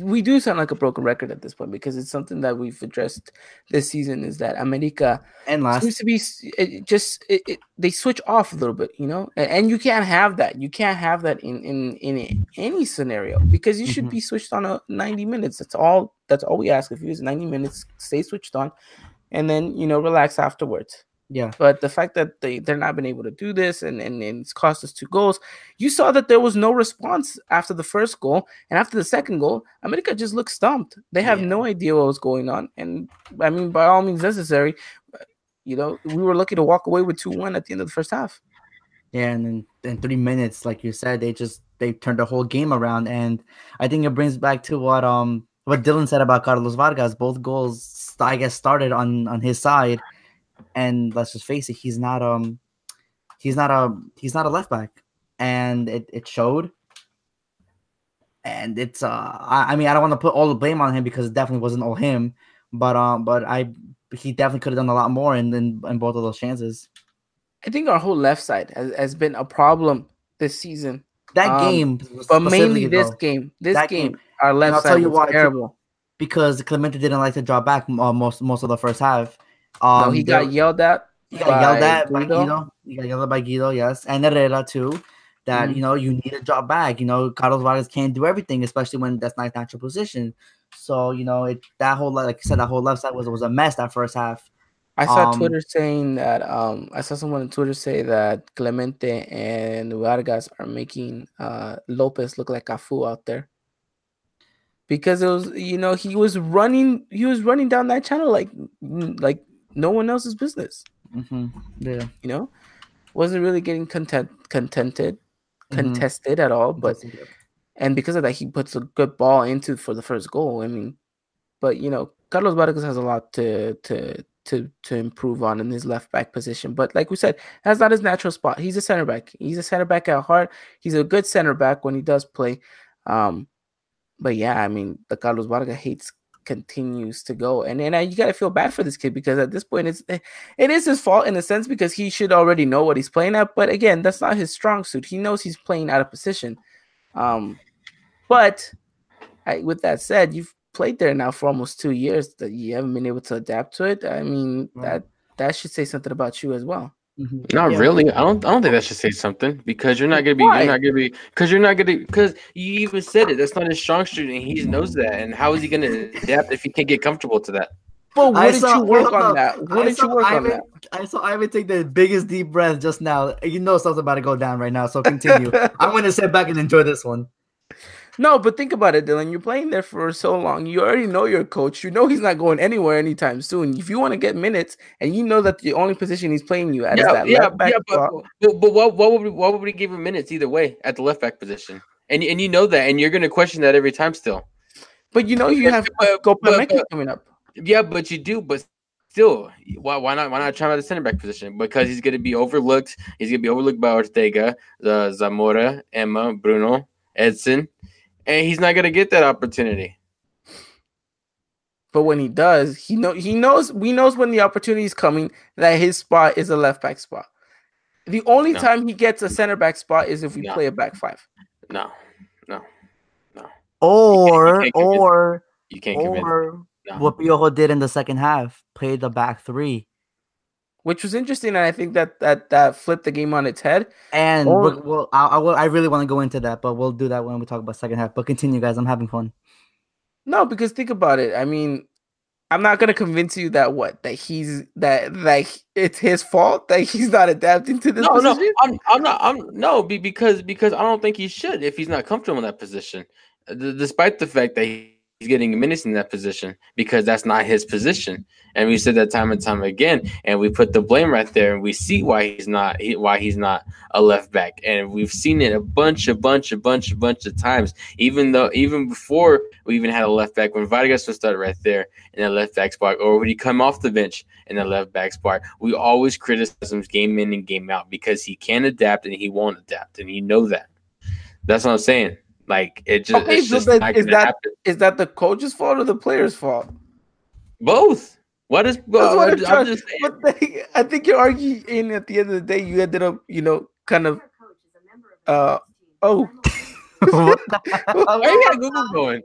we do sound like a broken record at this point because it's something that we've addressed this season. Is that America And last seems to be it just it, it, they switch off a little bit, you know, and, and you can't have that. You can't have that in in in any scenario because you should Mhm. be switched on a ninety minutes. That's all. That's all we ask of you is ninety minutes. Stay switched on, and then you know relax afterwards. Yeah. But the fact that they they're not been able to do this and, and and it's cost us two goals. You saw that there was no response after the first goal and after the second goal. America just looked stumped. They have Yeah. no idea what was going on. And I mean, by all means necessary, uh, you know, we were lucky to walk away with two one at the end of the first half. Yeah, and then in three minutes, like you said, they just they turned the whole game around, and I think it brings back to what um what Dylan said about Carlos Vargas. Both goals, I guess, started on on his side, and let's just face it, he's not um he's not a he's not a left back, and it it showed. And it's uh I, I mean I don't want to put all the blame on him because it definitely wasn't all him, but um but I he definitely could have done a lot more in, in in both of those chances. I think our whole left side has, has been a problem this season. That Um, game, But mainly this though, game. This game, game- our I'll left tell side you was why, terrible. because Clemente didn't like to draw back uh, most most of the first half. Um, he got yelled at. he got yelled at by Guido. Guido. He got yelled at by Guido, yes, and Herrera too. That Mhm. you know you need to drop back. You know Carlos Vargas can't do everything, especially when that's not his natural position. So you know it that whole like I said that whole left side was was a mess that first half. I saw Um, Twitter saying that um I saw someone on Twitter say that Clemente and Vargas are making uh Lopez look like Cafu out there. Because it was you know he was running he was running down that channel like like no one else's business, hmm Yeah, you know? Wasn't really getting content contented Mhm. contested at all, but and because of that he puts a good ball into for the first goal. I mean, but you know, Carlos Vargas has a lot to to to to improve on in his left back position. But like we said, that's not his natural spot. He's a center back. He's a center back at heart. He's a good center back when he does play. Um, but yeah, I mean, the Carlos Vargas hates continues to go, and and you gotta feel bad for this kid because at this point, it's eh, it is his fault in a sense because he should already know what he's playing at. But again, that's not his strong suit. He knows he's playing out of position. Um, but I, with that said, you've played there now for almost two years that you haven't been able to adapt to it. I mean, right. that that should say something about you as well. Mm-hmm. Not yeah. really. I don't. I don't think that should say something because you're not gonna be. Why? You're not gonna be because you're not gonna because you even said it. That's not his strong suit, and he knows that. And how is he gonna adapt if he can't get comfortable to that? But what I did saw, you work on that? What I did you work Ivan, on that? I saw Ivan take the biggest deep breath just now. You know something's about to go down right now, so continue. I'm gonna sit back and enjoy this one. No, but think about it, Dylan. You're playing there for so long. You already know your coach. You know he's not going anywhere anytime soon. If you want to get minutes, and you know that the only position he's playing you at yeah, is that yeah, left back. Yeah, but, but, but, what what would we, what would we give him minutes either way at the left back position? And and you know that, and you're going to question that every time still. But you know you have but, Go but, coming up. Yeah, but you do. But still, why why not why not try him at the center back position? Because he's going to be overlooked. He's going to be overlooked by Ortega, uh, Zamora, Emma, Bruno, Edson and he's not going to get that opportunity. But when he does, he know he knows we knows when the opportunity is coming that his spot is a left back spot. The only no. time he gets a center back spot is if we no. play a back five. No, no, no. Or you can't, you can't or you can't or no. what Piojo did in the second half, play the back three which was interesting, and I think that that that flipped the game on its head. And or, well, I, I, will, I really want to go into that, but we'll do that when we talk about second half. But continue, guys. I'm having fun. No, because think about it. I mean, I'm not gonna convince you that what that he's that that it's his fault that he's not adapting to this. No, position? no, I'm, I'm not. I'm no, because because I don't think he should if he's not comfortable in that position, despite the fact that he he's getting minutes in that position because that's not his position. And we said that time and time again, and we put the blame right there, and we see why he's not why he's not a left back, and we've seen it a bunch, a bunch, a bunch, a bunch of times. Even though even before we even had a left back, when Vargas was started right there in that left back spot, or when he come off the bench in the left back spot, we always criticize him game in and game out because he can't adapt and he won't adapt, and you know that. That's what I'm saying. Like it just, okay, so just that, is that happen. is that the coach's fault or the player's fault? Both. What is? Well, what I'm, I'm just saying. They, I think you're arguing at the end of the day. You ended up, you know, kind of. Uh oh. Why you got Google going?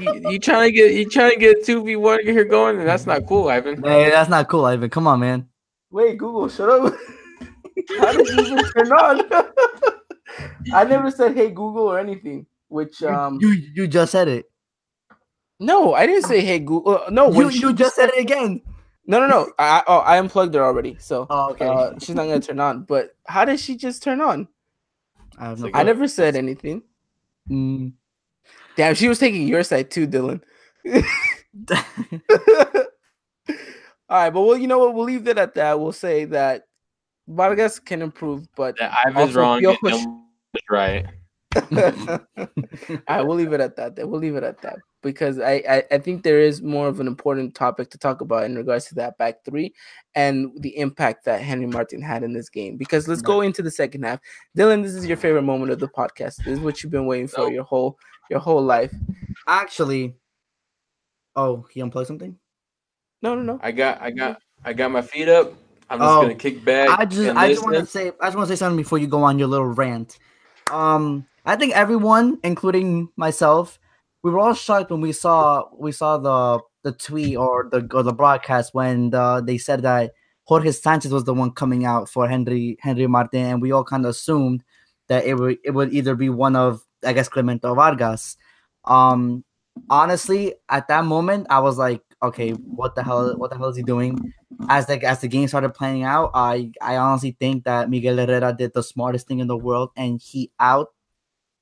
You, you, trying to get you trying to get two v one here going, and that's not cool, Ivan. Hey, that's not cool, Ivan. Come on, man. Wait, Google, shut up. How did Google turn on? I never said hey Google or anything. Which um you you just said it. No, I didn't say hey Google. Uh, no, you you just said it again. No, no, no. I oh, I unplugged her already, so oh, okay. Uh, she's not gonna turn on. But how did she just turn on? I have no. I never said anything. Mm. Damn, she was taking your side too, Dylan. All right, but well, you know what? We'll leave it at that. We'll say that Vargas can improve, but yeah, was wrong. Piojo, right. I will leave it at that. We'll leave it at that because I, I, I think there is more of an important topic to talk about in regards to that back three and the impact that Henry Martin had in this game. Because let's go into the second half. Dylan, this is your favorite moment of the podcast. This is what you've been waiting for your whole your whole life. Actually, oh, he unplugged something. No, no, no. I got I got I got my feet up. I'm just oh, gonna kick back. I just I just want to say I just want to say something before you go on your little rant. Um, I think everyone, including myself, we were all shocked when we saw we saw the the tweet or the or the broadcast when the, they said that Jorge Sanchez was the one coming out for Henry Henry Martin, and we all kind of assumed that it would it would either be one of I guess Clemente Vargas. Um, honestly, at that moment, I was like, okay, what the hell? What the hell is he doing? As the as the game started playing out, I I honestly think that Miguel Herrera did the smartest thing in the world, and he out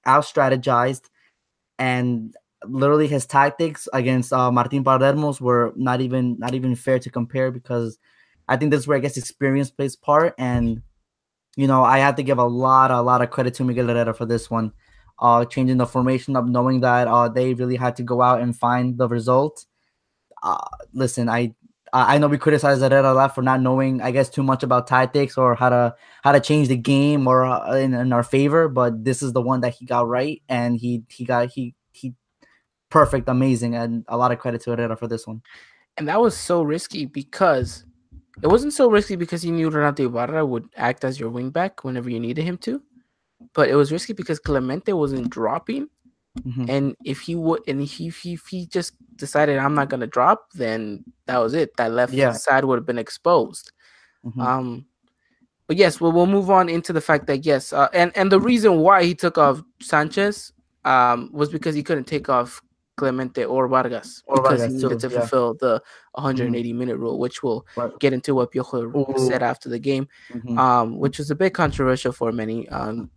out strategized, and literally his tactics against uh, Martin Palermo's were not even not even fair to compare because I think this is where I guess experience plays part, and you know I have to give a lot a lot of credit to Miguel Herrera for this one. Uh, changing the formation up, knowing that uh, they really had to go out and find the result uh, listen, I I know we criticized Herrera a lot for not knowing, I guess, too much about tactics or how to how to change the game or uh, in, in our favor. But this is the one that he got right, and he he got he he perfect, amazing, and a lot of credit to Herrera for this one. And that was so risky because it wasn't so risky because you knew Renato Ibarra would act as your wingback whenever you needed him to, but it was risky because Clemente wasn't dropping Mm-hmm. And if he would, and he, if he, if he just decided I'm not gonna drop, then that was it. That left yeah. side would have been exposed. Mm-hmm. Um, but yes, we'll we'll move on into the fact that yes, uh, and and the reason why he took off Sanchez um was because he couldn't take off Clemente or Vargas or because Vargas he needed too, to fulfill yeah. the 180 mm-hmm. minute rule, which we'll right. get into what Piojo said after the game, mm-hmm. um, which was a bit controversial for many. Um,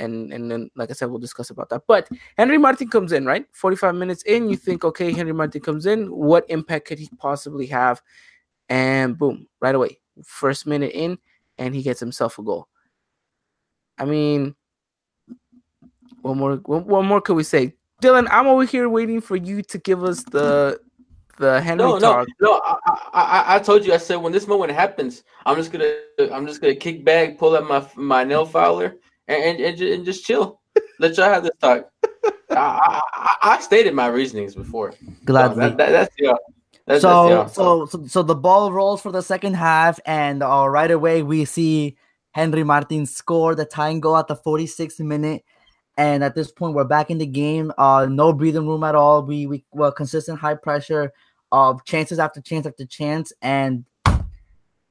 and and then like I said, we'll discuss about that. But Henry Martin comes in, right? 45 minutes in, you think, okay, Henry Martin comes in, what impact could he possibly have? And boom, right away, first minute in, and he gets himself a goal. I mean, what more? What, more could we say? Dylan, I'm over here waiting for you to give us the the Henry no, talk. No, no, I, I, I told you. I said when this moment happens, I'm just gonna, I'm just gonna kick back, pull up my my nail filer, and and, and just chill. Let y'all have this talk. I, I, I, stated my reasonings before. Gladly. So that, that, that's yeah. That's, so, that's so, so, so the ball rolls for the second half, and uh, right away we see Henry Martin score the tying goal at the 46th minute. And at this point, we're back in the game. Uh, no breathing room at all. We we were consistent high pressure, uh, chances after chance after chance, and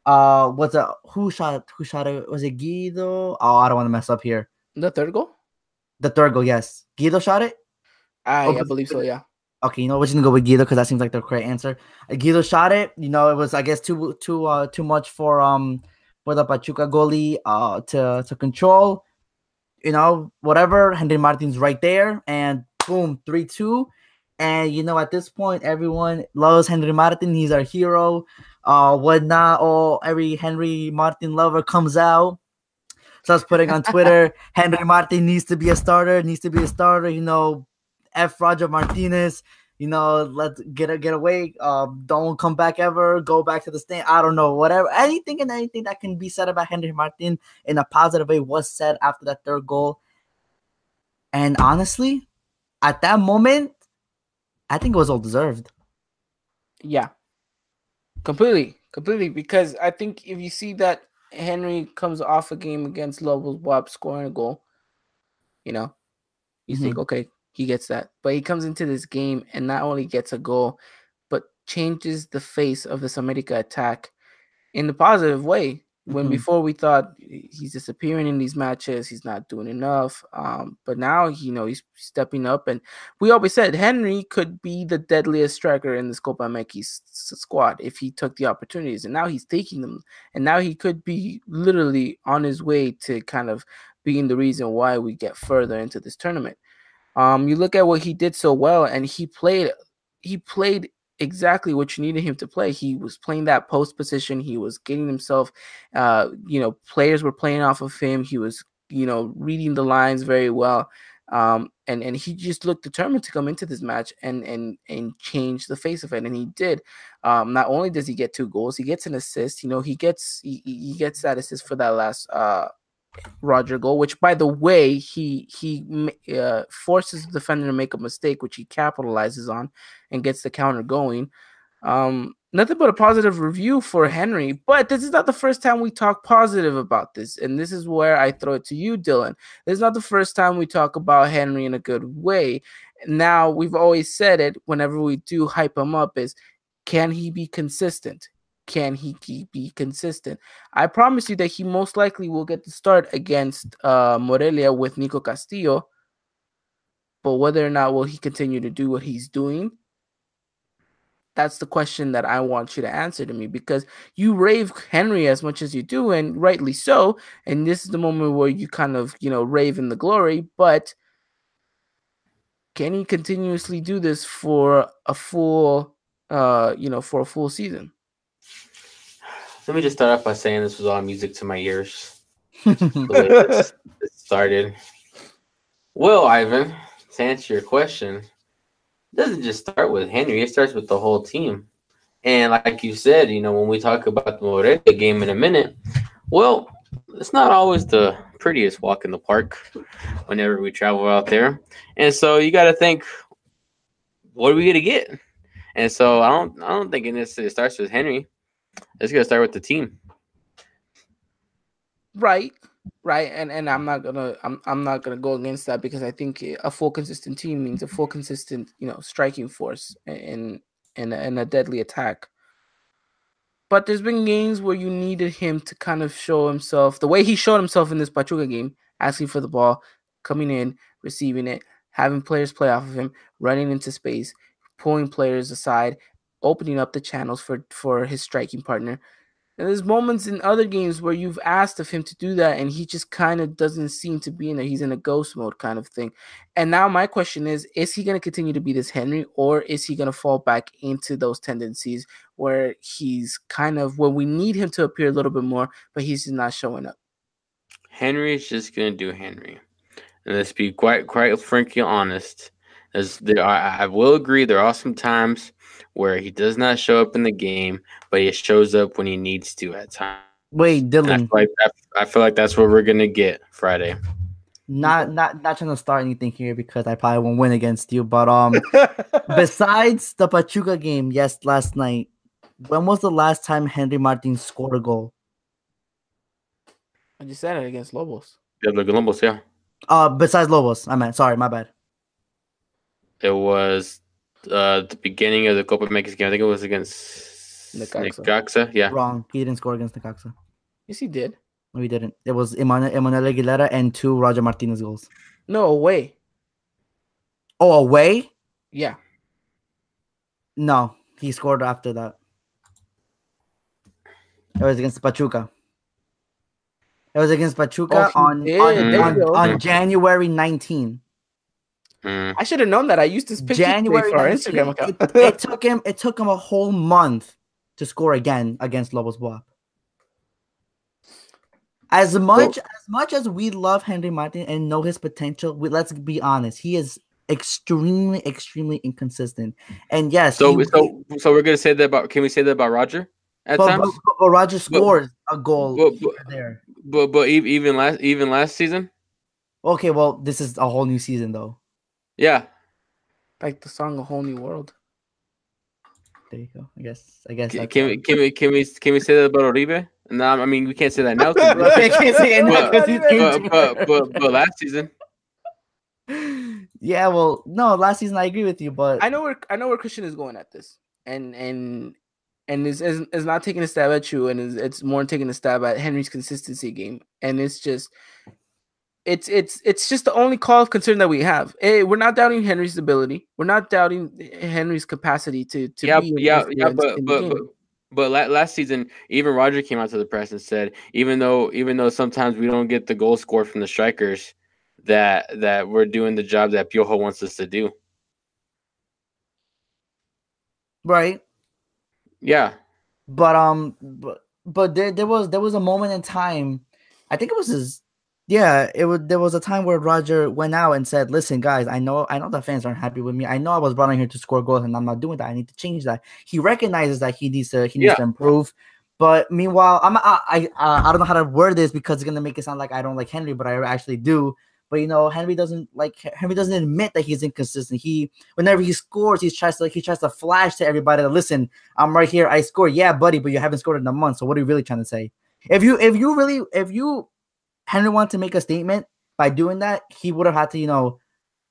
uh, was it who shot who shot it? Was it Guido? Oh, I don't want to mess up here. The third goal. The third goal, yes. Guido shot it. I, oh, I believe so. Yeah. Okay, you know we're just gonna go with Guido because that seems like the correct answer. Uh, Guido shot it. You know, it was I guess too too uh too much for um for the Pachuca goalie uh to to control. You know, whatever. Henry Martin's right there, and boom, three two. And you know, at this point, everyone loves Henry Martin. He's our hero. Uh, whatnot. All every Henry Martin lover comes out, starts putting on Twitter. Henry Martin needs to be a starter. Needs to be a starter. You know, F. Roger Martinez. You know, let's get a get away. Uh, don't come back ever. Go back to the stand. I don't know. Whatever. Anything and anything that can be said about Henry Martin in a positive way was said after that third goal. And honestly, at that moment, I think it was all deserved. Yeah. Completely. Completely. Because I think if you see that Henry comes off a game against Lobos BUAP scoring a goal, you know, you mm-hmm. think, okay, he gets that. But he comes into this game and not only gets a goal, but changes the face of this America attack in the positive way. When mm-hmm. before we thought he's disappearing in these matches, he's not doing enough. Um, but now you know he's stepping up, and we always said Henry could be the deadliest striker in the Copa MX squad if he took the opportunities, and now he's taking them, and now he could be literally on his way to kind of being the reason why we get further into this tournament. Um, you look at what he did so well, and he played he played exactly what you needed him to play. He was playing that post position. He was getting himself, uh, you know, players were playing off of him. He was, you know, reading the lines very well. Um, and and he just looked determined to come into this match and and and change the face of it, and he did. Um, not only does he get two goals, he gets an assist. You know, he gets he, he gets that assist for that last uh Roger goal, which by the way, he he uh, forces the defender to make a mistake, which he capitalizes on and gets the counter going. Um, nothing but a positive review for Henry. But this is not the first time we talk positive about this, and this is where I throw it to you, Dylan. This is not the first time we talk about Henry in a good way. Now we've always said it whenever we do hype him up is can he be consistent? Can he keep, be consistent? I promise you that he most likely will get the start against uh, Morelia with Nico Castillo. But whether or not will he continue to do what he's doing, that's the question that I want you to answer to me because you rave Henry as much as you do, and rightly so. And this is the moment where you kind of, you know, rave in the glory. But can he continuously do this for a full, uh, you know, for a full season? Let me just start off by saying this was all music to my ears. it started. Well, Ivan, to answer your question, it doesn't just start with Henry, it starts with the whole team. And like you said, you know, when we talk about the Morelia game in a minute, well, it's not always the prettiest walk in the park whenever we travel out there. And so you got to think, what are we gonna get? And so I don't, I don't think it necessarily starts with Henry. It's gonna start with the team. Right, right, and and I'm not gonna, I'm I'm not gonna go against that because I think a full consistent team means a full consistent, you know, striking force and and and a deadly attack. But there's been games where you needed him to kind of show himself the way he showed himself in this Pachuca game, asking for the ball, coming in, receiving it, having players play off of him, running into space, pulling players aside, opening up the channels for for his striking partner. And there's moments in other games where you've asked of him to do that, and he just kind of doesn't seem to be in there. He's in a ghost mode kind of thing. And now my question is: Is he going to continue to be this Henry, or is he going to fall back into those tendencies where he's kind of where we need him to appear a little bit more, but he's just not showing up? Henry is just going to do Henry. And let's be quite, quite frankly honest. As there are, I will agree, there are some times where he does not show up in the game, but he shows up when he needs to at times. Wait, Dylan. I feel, like, I feel like that's what we're gonna get Friday. Not not not trying to start anything here because I probably won't win against you. But um, besides the Pachuca game, yes, last night, when was the last time Henry Martin scored a goal? I just said it against Lobos. Yeah, the Lobos, yeah. Uh, besides Lobos, I meant. Sorry, my bad. It was uh the beginning of the Copa Mexican. I think it was against Necaxa. Necaxa. Yeah. Wrong. He didn't score against Necaxa. Yes, he did. No, he didn't. It was Emmanuel, Emmanuel Aguilera and two Roger Martinez goals. No, away. Oh, away? Yeah. No, he scored after that. It was against Pachuca. It was against Pachuca Oh, on on, on, on January 19. Mm. I should have known that. I used this picture January for our Instagram account. It, it took him it took him a whole month to score again against Lobos BUAP. As much as much as we love Henry Martin and know his potential, we, let's be honest, he is extremely, extremely inconsistent. And yes, So, he- so, so we're gonna say that about? Can we say that about Roger at but, times? but, but Roger scores a goal but- here there. But but even last even last season, Okay, well, this is a whole new season though. Yeah. like the song "A Whole New World." There you go. I guess. I guess. Can, can we can we can we can we say that about Uribe? No, I mean we can't say that now. 'cause- I can't say it now but, 'cause he's but, injured. but, but, but last season, yeah, well, no, last season I agree with you, but I know where I know where Christian is going at this, and and and is is, is not taking a stab at you, and is it's more taking a stab at Henry's consistency game, and it's just. It's it's it's just the only call of concern that we have. Eh, we're not doubting Henry's ability. We're not doubting Henry's capacity to to yeah, be an yeah, yeah. But but, but but last season, even Roger came out to the press and said, even though even though sometimes we don't get the goal score from the strikers, that that we're doing the job that Piojo wants us to do. right. Yeah, But um, but but there there was there was a moment in time, I think it was his, yeah, it was there was a time where Roger went out and said, "Listen, guys, I know I know the fans aren't happy with me. I know I was brought in here to score goals, and I'm not doing that. I need to change that." He recognizes that he needs to he needs Yeah. to improve. But meanwhile, I'm I I, uh, I don't know how to word this because it's gonna make it sound like I don't like Henry, but I actually do. But you know, Henry doesn't like Henry doesn't admit that he's inconsistent. He whenever he scores, he tries to he tries to flash to everybody that listen, I'm right here. I scored. Yeah, buddy, but you haven't scored in a month. So what are you really trying to say? If you if you really if you Henry wanted to make a statement by doing that, he would have had to, you know,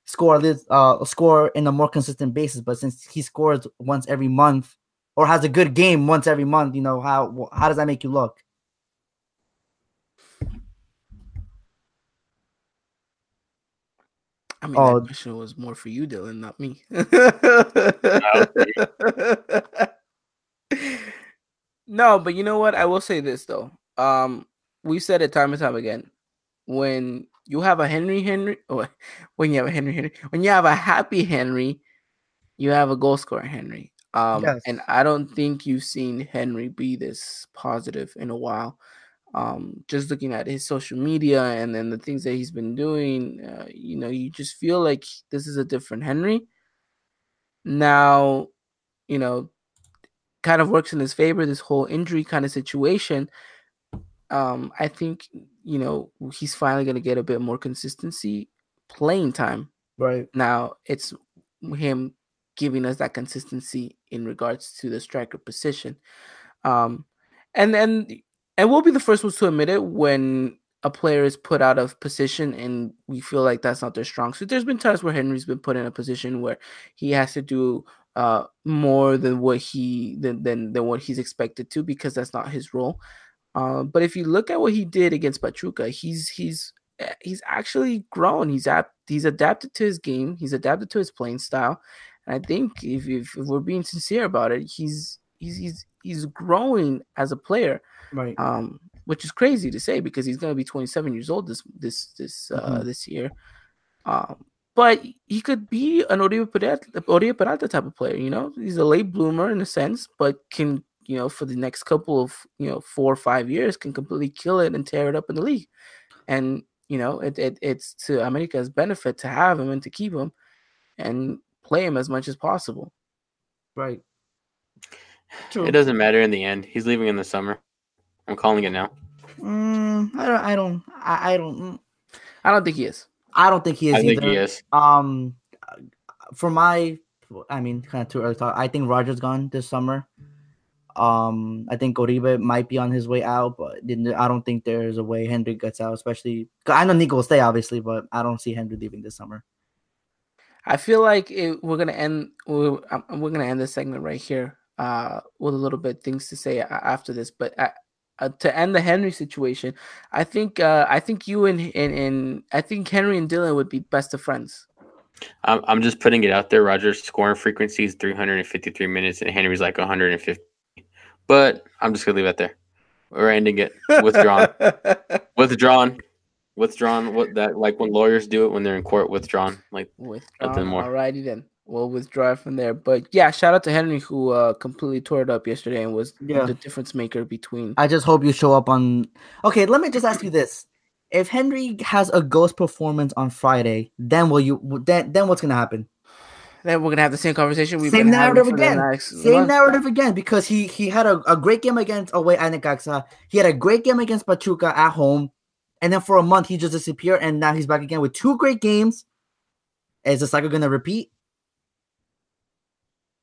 score this uh score in a more consistent basis. But since he scores once every month or has a good game once every month, you know, how how does that make you look? I mean, Oh. that question was more for you, Dylan, not me. no, but you know what? I will say this though. Um, we've said it time and time again. When you have a Henry Henry, or when you have a Henry Henry, when you have a happy Henry, you have a goal scorer Henry. Um, Yes. and I don't think you've seen Henry be this positive in a while. Um, just looking at his social media and then the things that he's been doing, uh, you know, you just feel like this is a different Henry. Now, you know, kind of works in his favor. This whole injury kind of situation. Um, I think you know he's finally going to get a bit more consistency playing time. Right now, it's him giving us that consistency in regards to the striker position. Um, and then and we'll be the first ones to admit it when a player is put out of position and we feel like that's not their strong suit. There's been times where Henry's been put in a position where he has to do uh, more than what he than, than than what he's expected to because that's not his role. Uh, but if you look at what he did against Pachuca, he's he's eh, he's actually grown. He's ap- he's adapted to his game. He's adapted to his playing style. And I think if, if, if we're being sincere about it, he's he's he's he's growing as a player. Right. Um, which is crazy to say because he's going to be 27 years old this this this uh, mm-hmm. this year. Um, but he could be an Oribe Peralta, Peralta type of player. You know, he's a late bloomer in a sense, but can you know for the next couple of you know four or five years can completely kill it and tear it up in the league. And you know, it, it it's to America's benefit to have him and to keep him and play him as much as possible. Right. True. It doesn't matter in the end. He's leaving in the summer. I'm calling it now. Mm, I don't. I don't. I, I don't. Mm. I don't think he is. I don't think he is. I either. think he is. Um, for my, I mean, kind of too early thought. I think Roger's gone this summer. Um, I think Oribe might be on his way out, but I don't think there's a way Henry gets out. Especially, I know Nico will stay, obviously, but I don't see Henry leaving this summer. I feel like it, we're gonna end. We're, um, we're gonna end this segment right here. Uh, with a little bit things to say after this, but uh, to end the Henry situation, I think uh, I think you and, and and I think Henry and Dylan would be best of friends. I'm I'm just putting it out there. Roger's scoring frequency is 353 minutes, and Henry's like 150. But I'm just gonna leave it there. We're ending it. Withdrawn. withdrawn. Withdrawn. What that like when lawyers do it when they're in court? Withdrawn. Like withdrawn. Nothing more. Alrighty then we'll withdraw from there. But yeah, shout out to Henry who uh, completely tore it up yesterday and was yeah. the difference maker between. I just hope you show up on. Okay, let me just ask you this: If Henry has a ghost performance on Friday, then will you? Then then what's gonna happen? Then we're gonna have the same conversation. We've same narrative again. Same month. narrative again because he he had a, a great game against away at Necaxa. He had a great game against Pachuca at home, and then for a month he just disappeared, and now he's back again with two great games. Is the cycle gonna repeat?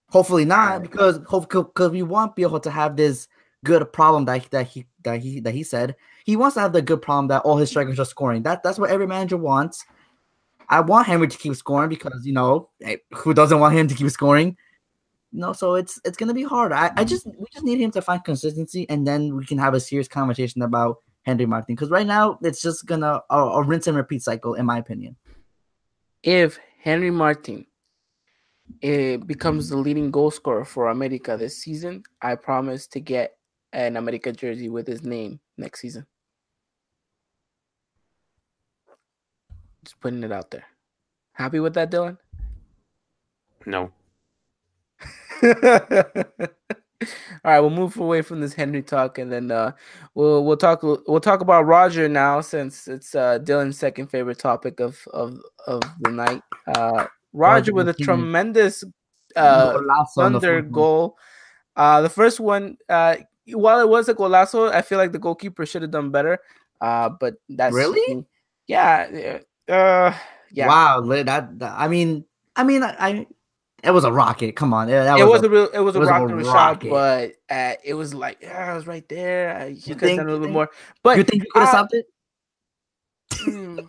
Hopefully not, because because we want Piojo to have this good problem that that he that he that he said he wants to have the good problem that all his strikers are scoring. That that's what every manager wants. I want Henry to keep scoring because you know eh, who doesn't want him to keep scoring. no, so it's it's gonna be hard. I, I just we just need him to find consistency, and then we can have a serious conversation about Henry Martin. Because right now it's just gonna a, a rinse and repeat cycle, in my opinion. If Henry Martin it becomes the leading goal scorer for America this season, I promise to get an America jersey with his name next season. Just putting it out there. Happy with that, Dylan? No. All right, we'll move away from this Henry talk, and then uh, we'll we'll talk we'll talk about Roger now, since it's uh, Dylan's second favorite topic of of of the night. Uh, Roger with a tremendous uh, thunder goal. Uh, the first one, uh, while it was a golazo, I feel like the goalkeeper should have done better. Uh, but that's really, yeah, uh, yeah. Wow, that, that I mean, I mean, I, I it was a rocket. Come on, it, was, was, a, real, it was a was rocket, a rocket. shot, but uh, it was like, yeah, I was right there. I, you, could have done a little bit more. But you think you could have stopped it? Mm,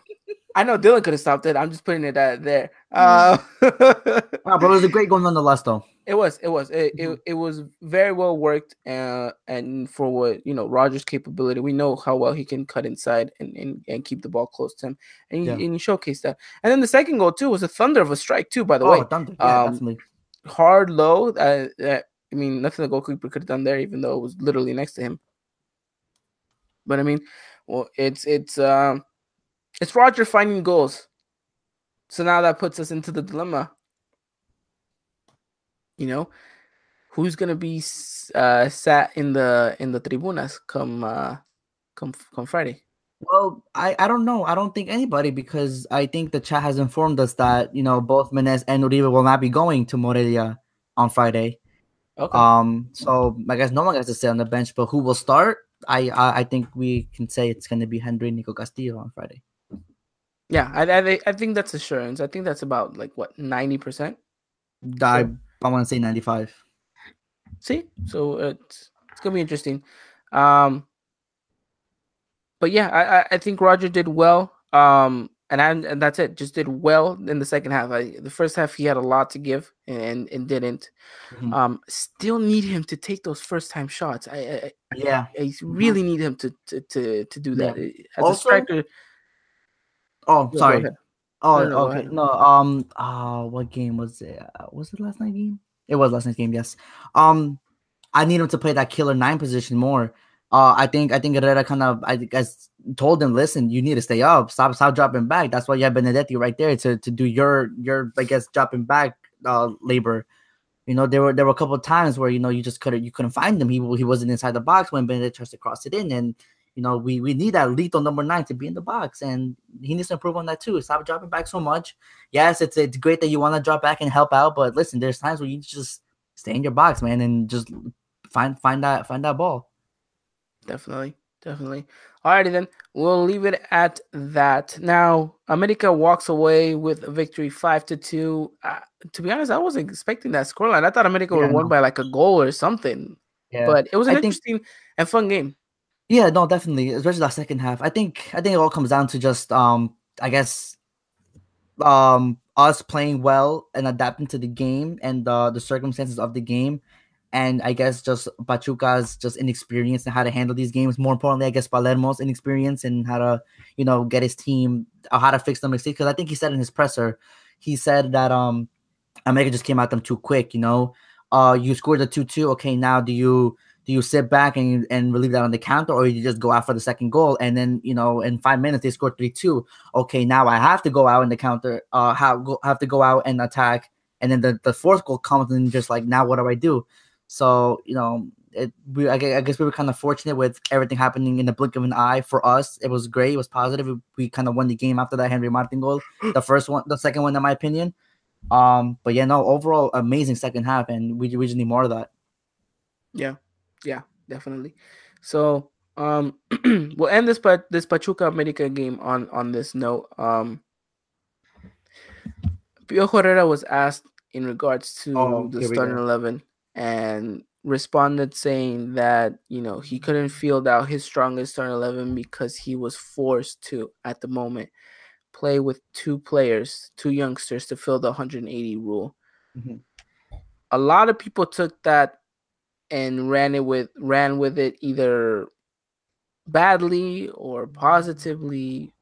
I know Dylan could have stopped it. I'm just putting it out there. Uh, wow, but it was a great goal nonetheless, though. It was. It was. It, mm-hmm. it, it was very well worked, uh, and for what you know, Rogers' capability, we know how well he can cut inside and, and, and keep the ball close to him, and yeah. you, and showcased that. And then the second goal too was a thunder of a strike too. By the oh, way, thunder, yeah, um, definitely. Hard low. Uh, uh, I mean, nothing the goalkeeper could have done there, even though it was literally next to him. But I mean, well, it's it's um it's Roger finding goals. So now that puts us into the dilemma. You know, who's gonna be uh, sat in the in the tribunas come uh, come come Friday? Well, I, I don't know. I don't think anybody because I think the chat has informed us that you know both Menez and Uribe will not be going to Morelia on Friday. Okay. Um. So I guess no one gets to stay on the bench, but who will start? I I, I think we can say it's going to be Henry Nico Castillo on Friday. Yeah, I, I I think that's assurance. I think that's about like what ninety percent. I I want to say ninety five. See, so it's it's gonna be interesting. Um, but yeah, I I think Roger did well. Um, and I, and that's it. Just did well in the second half. I, the first half he had a lot to give and and didn't. Mm-hmm. Um, still need him to take those first time shots. I, I yeah, I, I really need him to to to, to do that yeah. as also, a striker. Oh, sorry. Oh, no, okay. No, um, uh, what game was it? Uh, was it last night game? It was last night's game. Yes. Um, I need him to play that killer nine position more. Uh, I think I think Herrera kind of I guess told him, listen, you need to stay up, stop stop dropping back. That's why you have Benedetti right there to to do your your I guess dropping back uh labor. You know, there were there were a couple of times where you know you just couldn't you couldn't find him. He he wasn't inside the box when Benedetti tries to cross it in, and you know we we need that lethal number nine to be in the box, and he needs to improve on that too. Stop dropping back so much. Yes, it's it's great that you want to drop back and help out, but listen, there's times where you just stay in your box, man, and just find find that find that ball definitely, definitely. Alrighty then, we'll leave it at that. Now, America walks away with a victory, five to two. Uh, to be honest, I wasn't expecting that scoreline. I thought America yeah, would won by like a goal or something. Yeah. But it was an I interesting think, and fun game. Yeah, no, definitely, especially that second half. I think I think it all comes down to just um, I guess, um, us playing well and adapting to the game and uh, the circumstances of the game and I guess just Pachuca's just inexperience in how to handle these games. More importantly, I guess Palermo's inexperience in how to, you know, get his team or how to fix the mistakes. Because I think he said in his presser, he said that um America just came at them too quick. You know, uh, you scored the two two. Okay, now do you do you sit back and and relieve that on the counter, or you just go out for the second goal? And then you know, in five minutes they score three two. Okay, now I have to go out in the counter. Uh, have go, have to go out and attack. And then the, the fourth goal comes and just like now what do I do? So you know, it, we I guess we were kind of fortunate with everything happening in the blink of an eye. For us, it was great. It was positive. We kind of won the game after that Henry Martin goal. The first one, the second one, in my opinion. Um, but yeah, no, overall amazing second half, and we we just need more of that. Yeah, yeah, definitely. So um, we'll end this but this Pachuca America game on on this note. Um, Piojo Herrera was asked in regards to oh, the starting eleven and responded saying that you know he couldn't field out his strongest starting 11 because he was forced to at the moment play with two players two youngsters to fill the 180 rule mm-hmm. a lot of people took that and ran it with ran with it either badly or positively.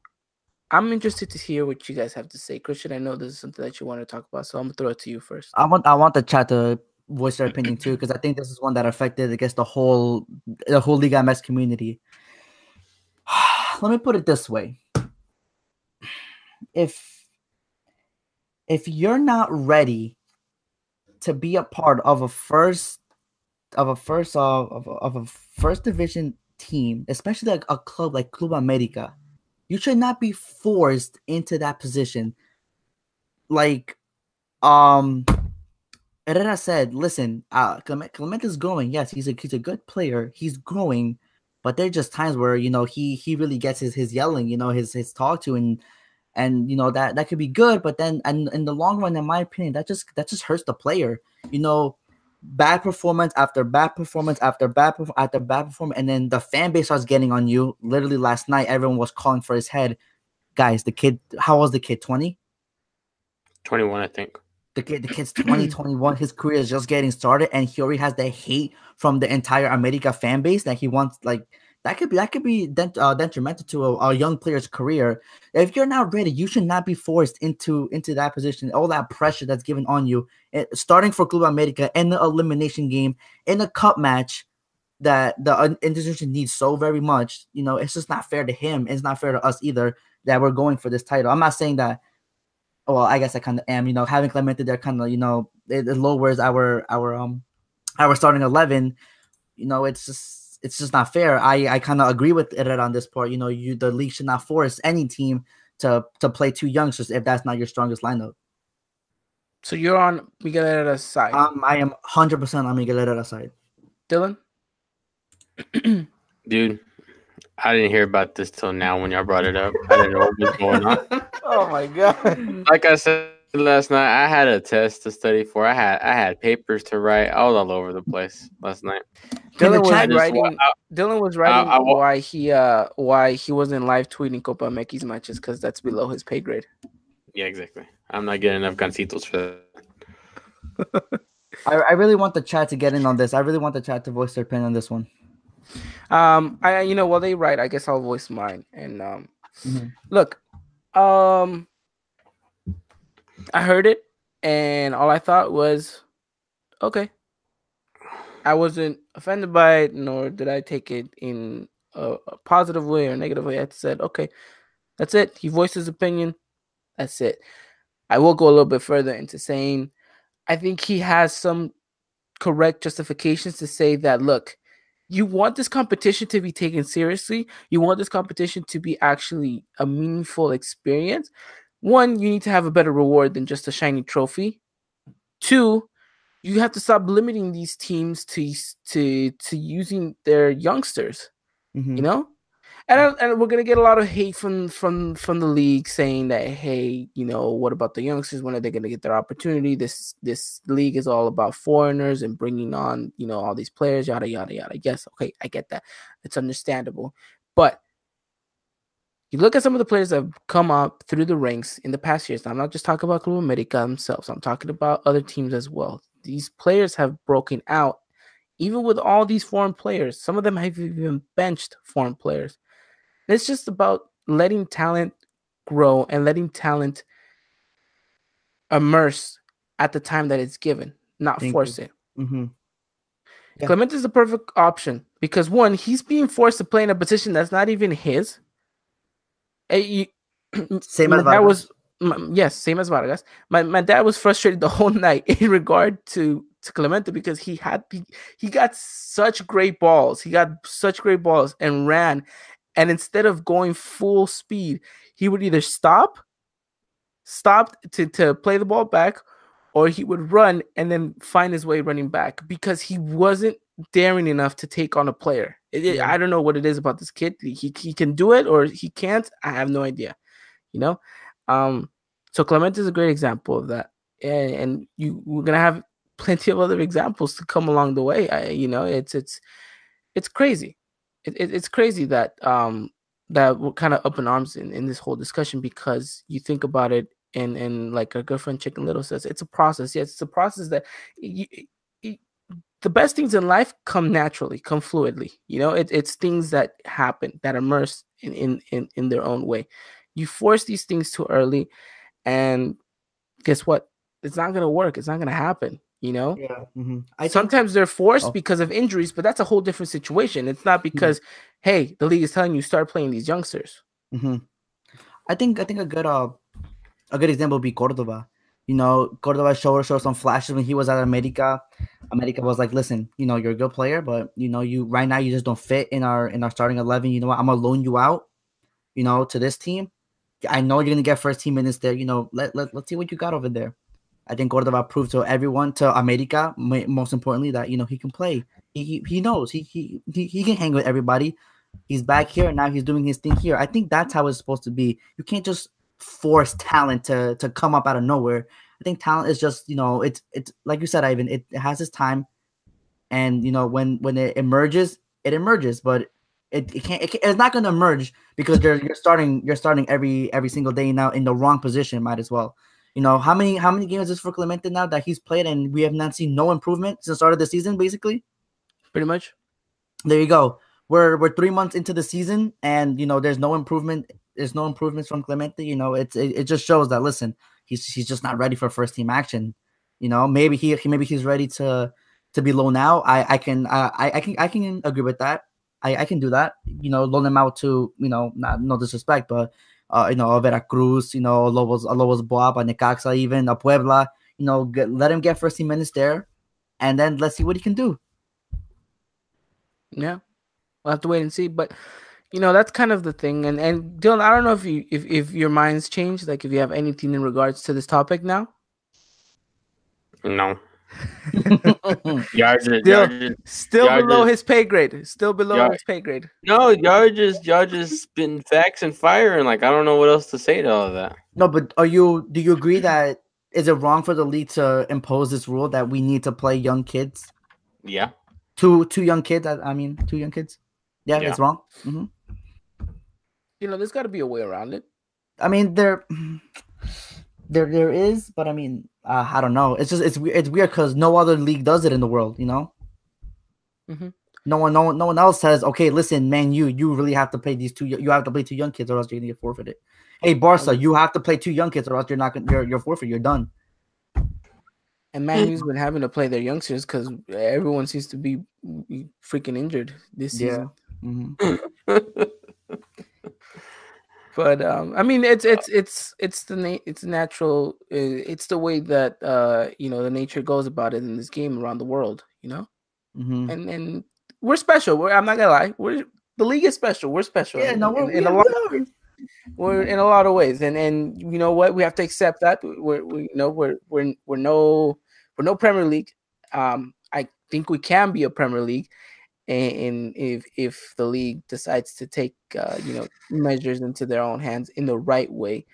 I'm interested to hear what you guys have to say. Christian i know this is something that you want to talk about so i'm gonna throw it to you first. I want i want the chat to voice their opinion too, because I think this is one that affected, I guess, the whole the whole Liga MX community. Let me put it this way: if if you're not ready to be a part of a first of a first of, of a first division team, especially like a club like Club America, you should not be forced into that position. Like, um, Herrera said, "Listen, uh, Clement, Clement is growing. Yes, he's a he's a good player. He's growing, but there are just times where you know he he really gets his his yelling, you know, his his talk to, and and you know that that could be good, but then and in the long run, in my opinion, that just that just hurts the player. You know, bad performance after bad performance after bad after bad performance, and then the fan base starts getting on you. Literally last night, everyone was calling for his head. Guys, the kid, how was the kid? 20? 21, I think the kid, the kid's 2021. his career is just getting started, and he already has the hate from the entire America fan base that he wants. Like that could be that could be dent, uh, detrimental to a, a, young player's career. If you're not ready, you should not be forced into into that position. All that pressure that's given on you, it, eh, starting for Club America in the elimination game in a cup match that the institution needs so very much. You know, it's just not fair to him. It's not fair to us either that we're going for this title. I'm not saying that well, I guess I kind of am. You know, having Clemente there kind of you know it, it, lowers our our um our starting eleven. You know, it's just it's just not fair. I I kind of agree with it on this part. You know, you the league should not force any team to to play two youngsters if that's not your strongest lineup. So you're on Miguel Herrera's side. Um, I am 100% on Miguel Herrera's side. Dylan? Dude, I didn't hear about this till now when y'all brought it up. I didn't know what was going on. oh my god. Like I said last night, I had a test to study for. I had I had papers to write. I was all over the place last night. Dylan was chat- writing. I- Dylan was writing I wa- why he uh why he wasn't live tweeting Copa MX matches because that's below his pay grade. Yeah, exactly. I'm not getting enough Gansitos for that. I, I really want the chat to get in on this. I really want the chat to voice their opinion on this one. Um, I you know while they write, I guess I'll voice mine. And um, Mhm. look, um, I heard it, and all I thought was, okay. I wasn't offended by it, nor did I take it in a, a positive way or negative way. I said, okay, that's it. He voiced his opinion. That's it. I will go a little bit further into saying, I think he has some correct justifications to say that, look, you want this competition to be taken seriously. You want this competition to be actually a meaningful experience. One, you need to have a better reward than just a shiny trophy. Two, you have to stop limiting these teams to to to using their youngsters. Mhm. You know, and and we're gonna get a lot of hate from from from the league saying that hey, you know, what about the youngsters? When are they gonna get their opportunity? This this league is all about foreigners and bringing on you know all these players, yada yada yada. Yes, okay, I get that. It's understandable, but you look at some of the players that have come up through the ranks in the past years. I'm not just talking about Club America themselves. I'm talking about other teams as well. These players have broken out, even with all these foreign players. Some of them have even benched foreign players. It's just about letting talent grow and letting talent immerse at the time that it's given, not Thank force you. it. Mhm. Yeah. Clement is the perfect option because one, he's being forced to play in a position that's not even his. Eh, you- Same my as dad Vargas. was my- yes, same as Vargas. My my dad was frustrated the whole night in regard to to Clemente because he had he, he got such great balls. He got such great balls and ran, and instead of going full speed, he would either stop, stopped to to play the ball back, or he would run and then find his way running back because he wasn't daring enough to take on a player. It- it- I don't know what it is about this kid. He he can do it or he can't. I have no idea. You know, um. So Clement is a great example of that, and, and you we're gonna have plenty of other examples to come along the way. I, you know, it's it's it's crazy. It, it, it's crazy that um that we're kind of up in arms in, in this whole discussion because you think about it and and like our good friend Chicken Little says, it's a process. Yes, it's a process that you, you, the best things in life come naturally, come fluidly. You know, it, it's things that happen that immerse in, in in in their own way. You force these things too early, and guess what? It's not gonna work. It's not gonna happen. You know. Yeah. mhm. I think Sometimes they're forced Oh. because of injuries, but that's a whole different situation. It's not because, hey, the league is telling you start playing these youngsters. hmm I think I think a good uh a good example would be Cordova. You know, Cordova showed showed some flashes when he was at America. America was like, listen, you know, you're a good player, but you know, you right now you just don't fit in our in our starting eleven. You know what? I'm gonna loan you out, you know, to this team. I know you're gonna get first team minutes there. You know, let, let let's see what you got over there. I think Cordova proved to everyone, to America, most importantly, that you know he can play. He he, he knows he, he he he can hang with everybody. He's back here and now he's doing his thing here. I think that's how it's supposed to be. You can't just force talent to to come up out of nowhere. I think talent is just you know it's it's like you said, Ivan. It, it has its time, and you know when when it emerges, it emerges. But it, it can't. It can't it's not going to emerge because you're you're starting you're starting every every single day now in the wrong position. Might as well. You know how many how many games is this for Clemente now that he's played and we have not seen no improvement since the start of the season, basically Pretty much. there you go. We're we're three months into the season, and you know there's no improvement. There's no improvements from Clemente. You know, it's it, it just shows that listen, he's he's just not ready for first team action. You know, maybe he he- maybe he's ready to to be low now. I I can uh, I I can I can agree with that. I I can do that. You know, loan him out to you know not no disrespect, but uh you know a Veracruz, you know a Lobos a Lobos BUAP, a Necaxa, even a Puebla. You know, get, let him get first team minutes there, and then let's see what he can do. Yeah. We'll have to wait and see. But you know, that's kind of the thing. And and Dylan, I don't know if you if, if your mind's changed, like if you have anything in regards to this topic now. No. Yards, are- Still- yards are- Still Yeah, I below just- his pay grade. Still below Yeah. his pay grade. no, y'all just y'all just spitting facts and fire, and like I don't know what else to say to all of that. no, but are you? Do you agree that is it wrong for the league to impose this rule that we need to play young kids? Yeah, Two two young kids. I, I mean, two young kids. Yeah, Yeah. it's wrong. hmm You know, there's got to be a way around it. I mean, there, there, there is, but I mean, uh, I don't know. It's just it's it's weird because no other league does it in the world. You know, Mhm. no one, no one, no one else says, okay, listen, man, you you really have to play these two. You have to play two young kids, or else you're gonna get forfeited. Hey, Barca, you have to play two young kids, or else you're not gonna you're you're forfeit. You're done. And Man U's been having to play their youngsters because everyone seems to be mm, freaking injured this season. Mhm. But um, I mean, it's it's it's it's the na- it's natural. uh, It's the way that uh, you know the nature goes about it in this game around the world. You know, Mhm. and and we're special. We're, I'm not gonna lie. We're the league is special. We're special. Yeah, in, no, we're, in, in a lot. we are. We're in a lot of ways, and and you know what? We have to accept that. We're we you know we're we're we're no we're no Premier League. Um, I think we can be a Premier League, and, if if the league decides to take uh, you know measures into their own hands in the right way,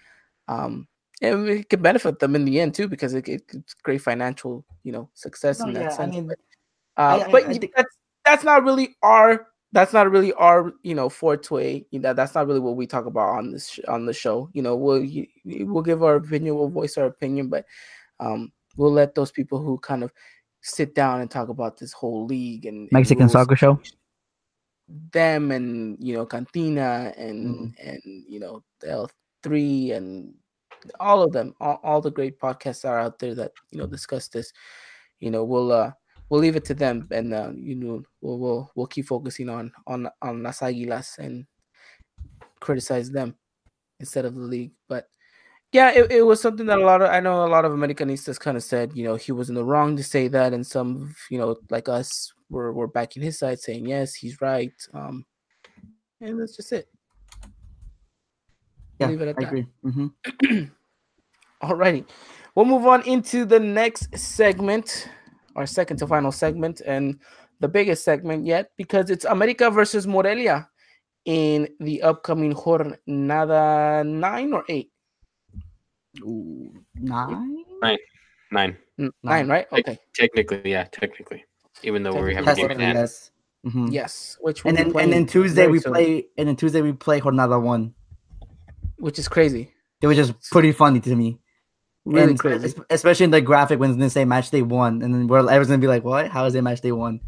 um, and it could benefit them in the end too because it, it, it's great financial you know success No, in that yeah, I sense. mean, but uh, I- but I y- think- that's that's not really our that's not really our you know forte. You know, that's not really what we talk about on this sh- on the show. You know, we'll y- y- we'll give our opinion, we'll voice our opinion, but um, we'll let those people who kind of sit down and talk about this whole league and, and Mexican rules, soccer show. them and you know Cantina and Mm-hmm. and you know L three and all of them, all, all the great podcasts are out there that you know discuss this. You know, we'll uh we'll leave it to them, and uh, you know we'll we'll we'll keep focusing on on on Las Águilas and criticize them instead of the league. But yeah, it, it was something that a lot of I know a lot of Americanistas kind of said, you know, he was in the wrong to say that, and some you know like us were were backing his side, saying yes, he's right. Um, and that's just it. Yeah, Leave it at I that. agree. hmm Alrighty, we'll move on into the next segment, our second to final segment, and the biggest segment yet because it's America versus Morelia in the upcoming Jornada nine or eight. Ooh, nine. nine. N- Nine. Nine, right? Like, Okay. Technically, yeah, technically. Even though we have a game Technically, at yes. Mhm. Yes. Which And then and then Tuesday we soon, play and then Tuesday we play Jornada one. which is crazy. It was just pretty funny to me. Really and crazy. especially in the graphic when they say match day one, and then we're everyone's gonna be like, "What? How is it match day one?"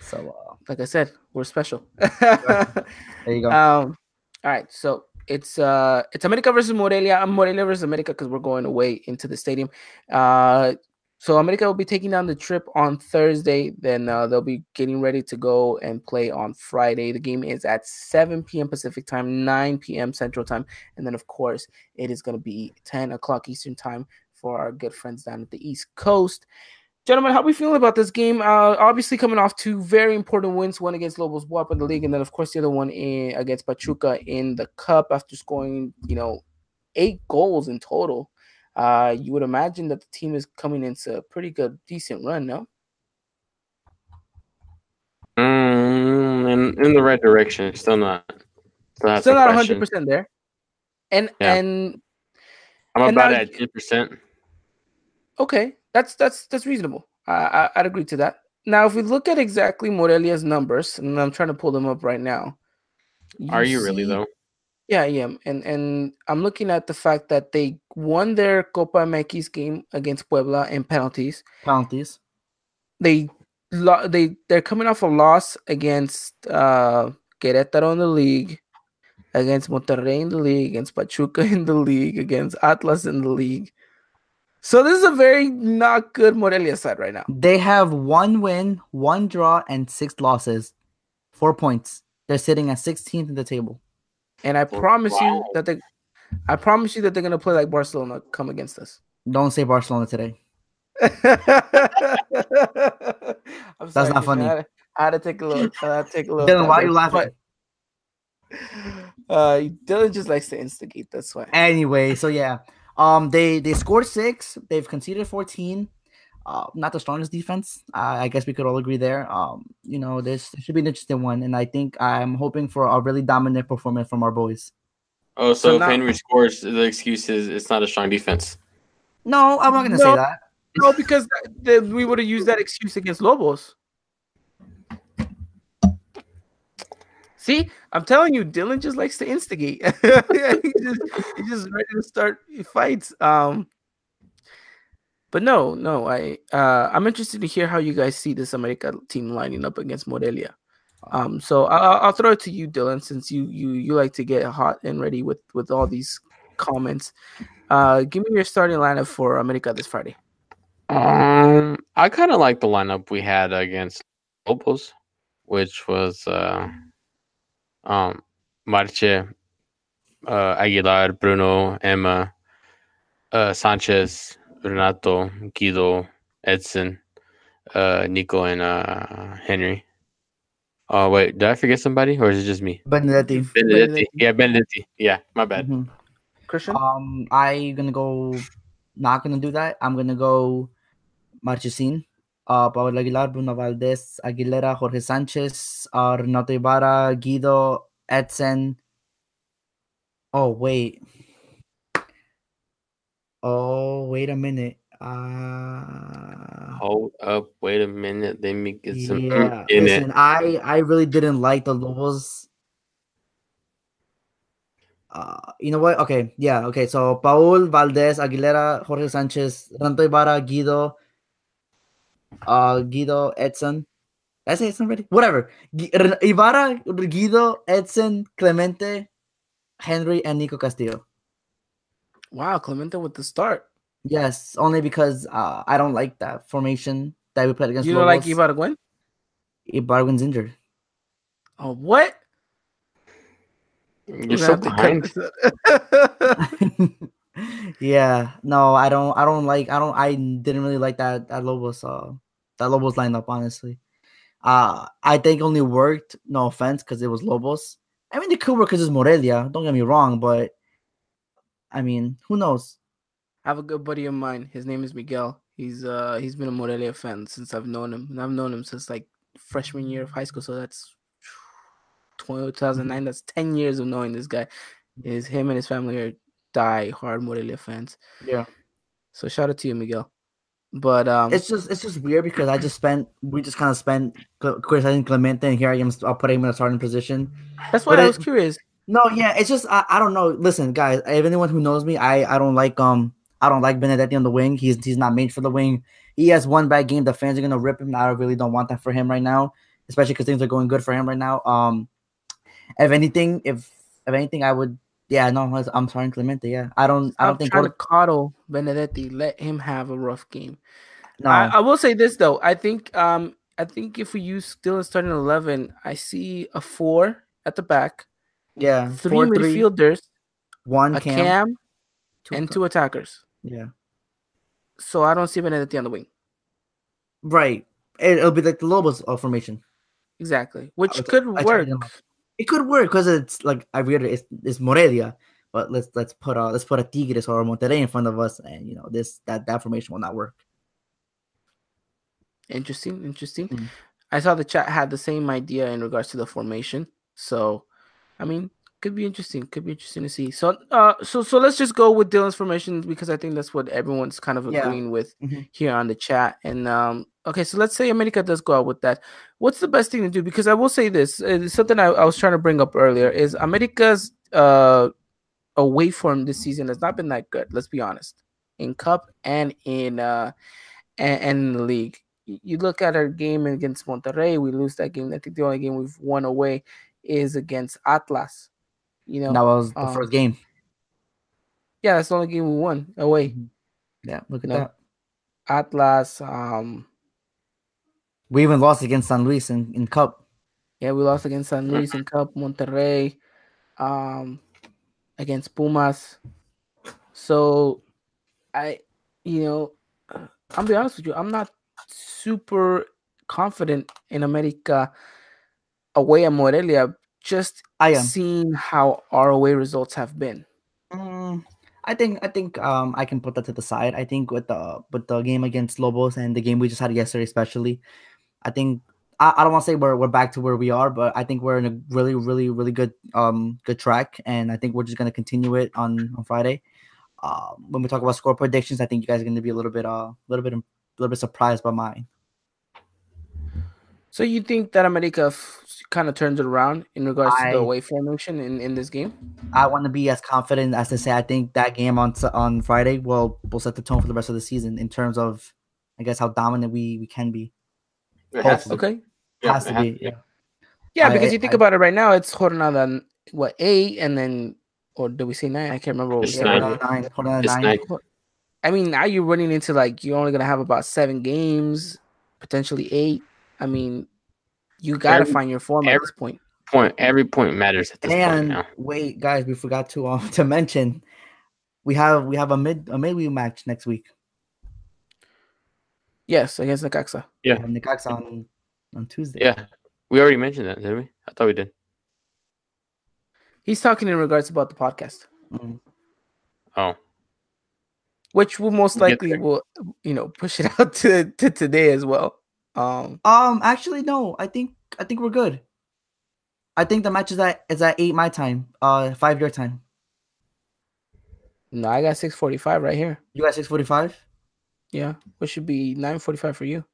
So uh, Like I said, we're special. there you go. Um, all right, so it's uh it's America versus Morelia. I'm Morelia versus America because we're going away into the stadium. Uh, so America will be taking down the trip on Thursday. Then uh, they'll be getting ready to go and play on Friday. The game is at 7 p.m. Pacific time, 9 p.m. Central time, and then of course it is going to be 10 o'clock Eastern time for our good friends down at the East Coast. Gentlemen, how are we feeling about this game? Uh, obviously coming off two very important wins, one against Lobos BUAP in the league, and then of course the other one in, against Pachuca in the cup after scoring, you know, eight goals in total. Uh, you would imagine that the team is coming into a pretty good, decent run, no? Mm, in, in the right direction. Still not. Still, Still not question. hundred percent there. And Yeah. and I'm and about now- at ten percent. okay, that's that's that's reasonable. I, I I'd agree to that. Now, if we look at exactly Morelia's numbers, and I'm trying to pull them up right now. Are you really though? Yeah, I am, and and I'm looking at the fact that they won their Copa MX game against Puebla in penalties. Penalties. They lo- they they're coming off a loss against uh Querétaro in the league, against Monterrey in the league, against Pachuca in the league, against Atlas in the league. So this is a very not good Morelia side right now. They have one win, one draw, and six losses. Four points. They're sitting at 16th in the table. And I Wow. promise you that they I promise you that they're gonna play like Barcelona come against us. Don't say Barcelona today. I'm That's sorry, not funny. I had, to, I had to take a look. I had to take a look. Dylan, why are you laughing? but, Uh, Dylan just likes to instigate. That's why. Anyway, so yeah, um, they they scored six. They've conceded 14. uh, not the strongest defense. Uh, I guess we could all agree there. Um, you know, this, this should be an interesting one, and I think I'm hoping for a really dominant performance from our boys. Oh, so, So if now- Henry scores, the excuse is it's not a strong defense. No, I'm not gonna No. say that. No, because th- we would have used that excuse against Lobos. See, I'm telling you, Dylan just likes to instigate. he just, he's just ready to start fights. Um, but no, no, I uh, I'm interested to hear how you guys see this America team lining up against Morelia. Um, so I'll, I'll throw it to you, Dylan, since you you you like to get hot and ready with with all these comments. Uh, give me your starting lineup for America this Friday. Um, I kind of like the lineup we had against Lobos, which was uh, um, Marche, uh, Aguilar, Bruno, Emma, uh, Sanchez, Renato, Guido, Edson, uh, Nico, and uh, Henry. Oh wait, did I forget somebody, or is it just me? Benedetti. Benedetti. Benedetti. Yeah, Benedetti. Yeah, my bad. Mhm. Christian. Um, I gonna go. Not gonna do that. I'm gonna go. Marchesin, uh, Pablo Aguilar, Bruno Valdez, Aguilera, Jorge Sanchez, uh, Renato Ibarra, Guido, Edson. Oh wait. Oh wait a minute. Uh, Hold up, wait a minute. Let me get some yeah. in Listen, it. I I really didn't like the Lobos. Uh, you know what? Okay, yeah, okay. So Paul Valdez, Aguilera, Jorge Sanchez, Renato Ibarra, Guido, uh, Guido, Edson. Did I say Edson already? Whatever. Gui- Ibarra, Guido, Edson, Clemente, Henry, and Nico Castillo. Wow, Clemente with the start. Yes, only because uh, I don't like that formation that we played against You don't like Lobos. Ibargüen? Ibargüen's injured. Oh, what? You're so behind. yeah, no, I don't. I don't like. I don't. I didn't really like that that Lobos. Uh, that Lobos lineup. Honestly, uh, I think only worked. No offense, because it was Lobos. I mean, it could work because it's Morelia. Don't get me wrong, but I mean, who knows? I have a good buddy of mine. His name is Miguel. He's uh he's been a Morelia fan since I've known him, and I've known him since like freshman year of high school. So that's 2009. That's 10 years of knowing this guy. Is him and his family are die hard Morelia fans. Yeah. So shout out to you, Miguel. But um, It's just it's just weird because I just spent we just kind of spent cl- criticizing Clemente, and here I am. I'll put him in a starting position. that's why but I it- was curious. No, yeah, it's just I, I don't know. Listen, guys, if anyone who knows me, I I don't like um I don't like Benedetti on the wing. He's he's not made for the wing. He has one bad game. The fans are gonna rip him. I really don't want that for him right now, especially because things are going good for him right now. Um, if anything, if if anything, I would yeah no I'm sorry Clemente. Yeah, I don't I don't think trying to coddle Benedetti. Let him have a rough game. no I, I will say this though. I think um I think if we use still starting eleven, I see a four at the back, yeah three four three midfielders, one a cam, cam, two and two attackers. yeah So I don't see Benedetti on the wing. right. It, it'll be like the Lobos formation. Exactly. Which would- could work. It could work because it's like I reiterate, it's, it's Morelia, but let's let's put a let's put a Tigres or a Monterrey in front of us, and you know this that that formation will not work. Interesting, interesting. Mm. I saw the chat had the same idea in regards to the formation. So I mean, could be interesting. Could be interesting to see. So uh so so let's just go with Dylan's formation because I think that's what everyone's kind of Yeah. agreeing with Mhm. here on the chat. And um okay, so let's say America does go out with that. What's the best thing to do? Because I will say this, it's something I, I was trying to bring up earlier is America's uh away form this season has not been that good, let's be honest. In cup and in uh and, and in the league. You look at our game against Monterrey, we lose that game. I think the only game we've won away is against Atlas. You know, that was the um, first game. yeah, that's the only game we won away. Yeah, look at no. that. Atlas, um, We even lost against San Luis in, in Cup. yeah, we lost against San Luis in Cup, Monterrey, um, against Pumas. So, I, you know, I'll be honest with you, I'm not super confident in America away at Morelia. Just I am. seeing how ROA results have been. Mm, I think I think um I can put that to the side. I think with the with the game against Lobos and the game we just had yesterday, especially, I think I, I don't want to say we're we're back to where we are, but I think we're in a really really really good um good track, and I think we're just gonna continue it on on Friday. Uh, when we talk about score predictions, I think you guys are gonna be a little bit uh a little bit a little bit surprised by mine. So you think that America f- kind of turns it around in regards to the away formation in, in this game? I want to be as confident as to say I think that game on on Friday will will set the tone for the rest of the season in terms of I guess how dominant we we can be. It has to. Okay. Yeah, Has to has be. Yeah. Yeah, because I- you think I- about it right now, it's Jornada what eight, and then or do we say nine? I can't remember what It's said. nine. Hold nine. Hold on, It's nine. nine. I mean, now you're running into like you're only gonna have about seven games, potentially eight. I mean, you gotta find your form at every- this point. Point. Every point matters at this point And now. wait, guys, we forgot to um to mention we have we have a mid a midweek match next week. Yes, against Necaxa. Yeah. And the Cox on on Tuesday. Yeah, we already mentioned that, didn't we? I thought we did. He's talking in regards about the podcast, Mm. Oh, which will most likely will you know push it out to, to today as well. Um, Um, actually, no. I think I think we're good. I think the match is at is at eight my time, uh, five your time. no, I got six forty five right here. You got six forty five. Yeah, which should be nine forty five for you.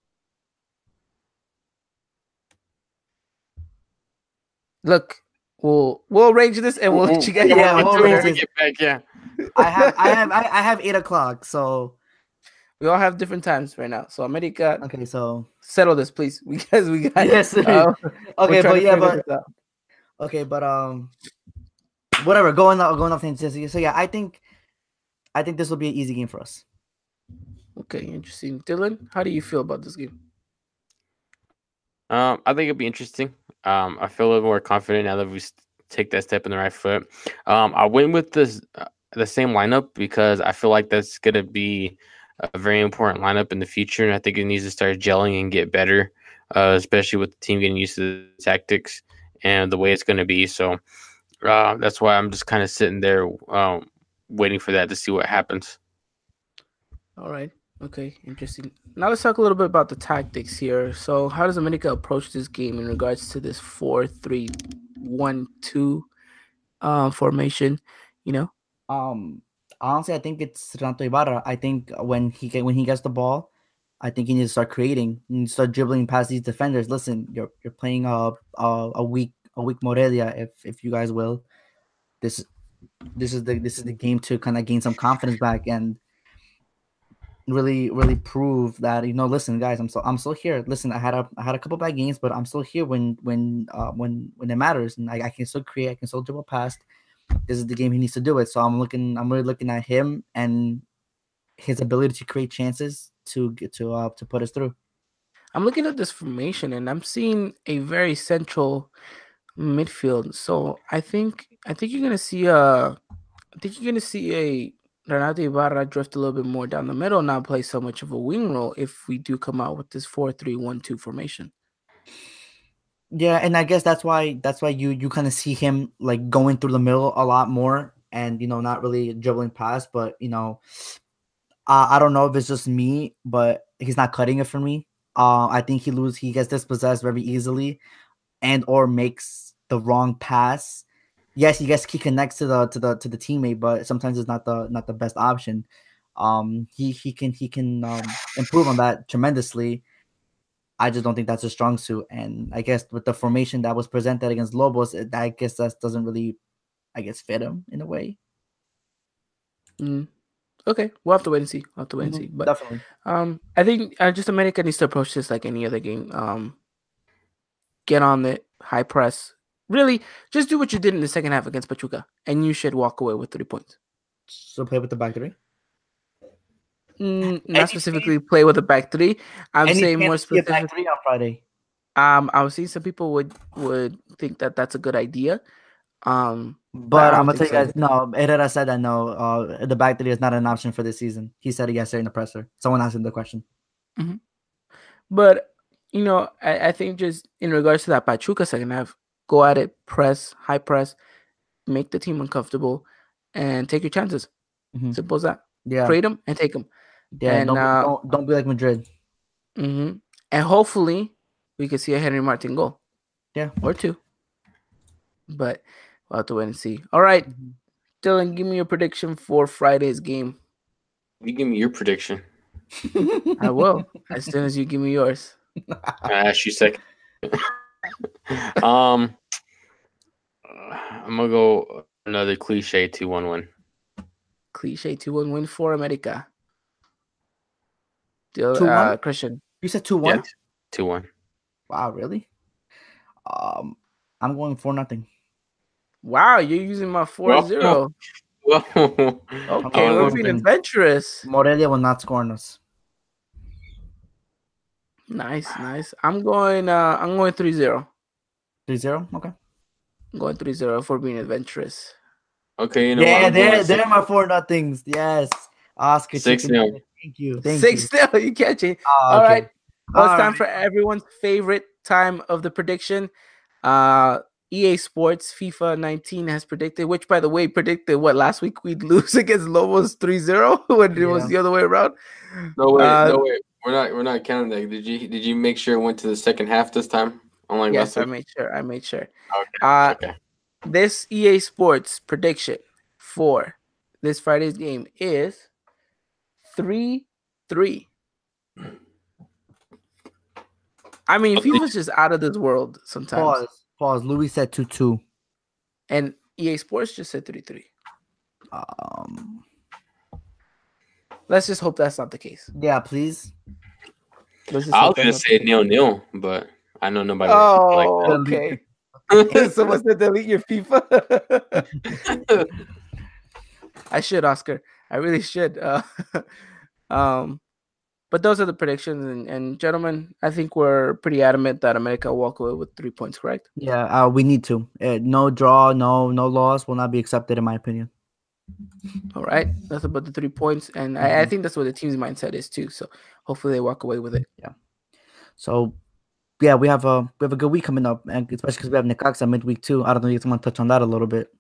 Look, we'll we'll arrange this and we'll let you guys Yeah, know on we'll arrange this. get back, yeah. I have I have I, I have eight o'clock. So We all have different times right now. So America, okay, so settle this, please. We guys, we got yes. uh, okay, but yeah, but okay, but um, whatever. Going off going off things. So yeah, I think I think this will be an easy game for us. okay, interesting. Dylan, how do you feel about this game? Um, I think it'll be interesting. Um, I feel a little more confident now that we s- take that step in the right foot. Um, I went with this uh, the same lineup because I feel like that's gonna be a very important lineup in the future, and I think it needs to start gelling and get better, uh, especially with the team getting used to the tactics and the way it's gonna be. So uh, that's why I'm just kind of sitting there, um, waiting for that to see what happens. All right. Okay, interesting. Now let's talk a little bit about the tactics here. So, how does America approach this game in regards to this four-three-one-two uh, formation? You know, Um, honestly, I think it's Renato Ibarra. I think when he get, when he gets the ball, I think he needs to start creating and start dribbling past these defenders. Listen, you're you're playing a a, a weak a weak Morelia, if if you guys will. This this is the this is the game to kind of gain some confidence back and really really prove that you know listen guys i'm so i'm still here listen i had a i had a couple bad games but i'm still here when when uh when when it matters and I, I can still create i can still dribble past this is the game he needs to do it. So I'm looking, I'm really looking at him and his ability to create chances to get to uh to put us through. I'm looking at this formation and I'm seeing a very central midfield. So I think I think you're gonna see a I think you're gonna see a Renato Ibarra drift a little bit more down the middle, not play so much of a wing role if we do come out with this four-three-one-two formation. Yeah, and I guess that's why that's why you you kind of see him like going through the middle a lot more and you know not really dribbling past, but you know I don't know if it's just me, but he's not cutting it for me. Uh, I think he lose he gets dispossessed very easily and or makes the wrong pass. Yes, he gets he connects to the to the to the teammate, but sometimes it's not the not the best option. Um, he he can he can um, improve on that tremendously. I just don't think that's a strong suit, and I guess with the formation that was presented against Lobos, it, I guess that doesn't really, I guess, fit him in a way. Mm. Okay, we'll have to wait and see. We'll have to wait and Mhm, see. But definitely. Um, I think uh, just America needs to approach this like any other game. Um, get on it, high press. Really, just do what you did in the second half against Pachuca, and you should walk away with three points. So play with the back three. Mm, not specifically play with a back three. I'm saying more specifically. back three on Friday. Um, I was seeing some people would would think that that's a good idea. Um, But I I'm gonna tell you so. guys, no, Herrera said that no, uh, the back three is not an option for this season. He said it yesterday in the presser. Someone asked him the question. but you know, I, I think just in regards to that Pachuca second half, go at it, press, high press, make the team uncomfortable, and take your chances. Mhm. Simple as that. Yeah, Trade them and take him. Yeah. and, don't, uh, don't don't be like Madrid. hmm And hopefully we can see a Henry Martin goal. Yeah. Or two. But we'll have to wait and see. All right, Mhm. Dylan, give me your prediction for Friday's game. You give me your prediction. I will as soon as you give me yours. I ask you second. um, I'm gonna go another cliche two one one. Cliche 2 1 win for America. Dylan, 2-1? uh, Christian. You said two one. Yeah, two one. Wow, really? Um, I'm going for nothing. Wow, you're using my 4 0. Whoa. Okay, Okay, we're well, being adventurous. Morelia will not score on us. Nice, nice. I'm going uh I'm going 3 0. 3-0? Okay. I'm going 3 0 for being adventurous. Okay, you know yeah, what? I'm there, going there are my four nothings. Yes. Oscar. Six chicken nil. Nugget. Thank you. Thank Six you. still, you catch it. Ah, All okay. right. Well, it's All time right. for everyone's favorite time of the prediction. Uh EA Sports FIFA 19 has predicted, which by the way, predicted what last week we'd lose against Lobos 3-0 when it was the other way around. No way, Uh, no way. We're not we're not counting that. Did you did you make sure it went to the second half this time? Unlike yes, last I made sure. I made sure. Okay. Uh okay. this EA Sports prediction for this Friday's game is 3 3. I mean, Okay. FIFA's just out of this world sometimes. Pause. Pause. Louis said 2-2. And EA Sports just said 3 3. Um, Let's just hope that's not the case. yeah, please. Let's just I was gonna say not nil nil, but I know nobody Oh, like okay. that. Someone said delete your FIFA. I should, Oscar. I really should. Uh, um, but those are the predictions, and, and gentlemen, I think we're pretty adamant that America will walk away with three points. Correct? Yeah, uh, we need to. Uh, no draw, no no loss will not be accepted in my opinion. All right. That's about the three points, and I, I think that's what the team's mindset is too. So hopefully they walk away with it. Yeah. So, yeah, we have a we have a good week coming up, and especially because we have Necaxa midweek too. I don't know if you want to touch on that a little bit.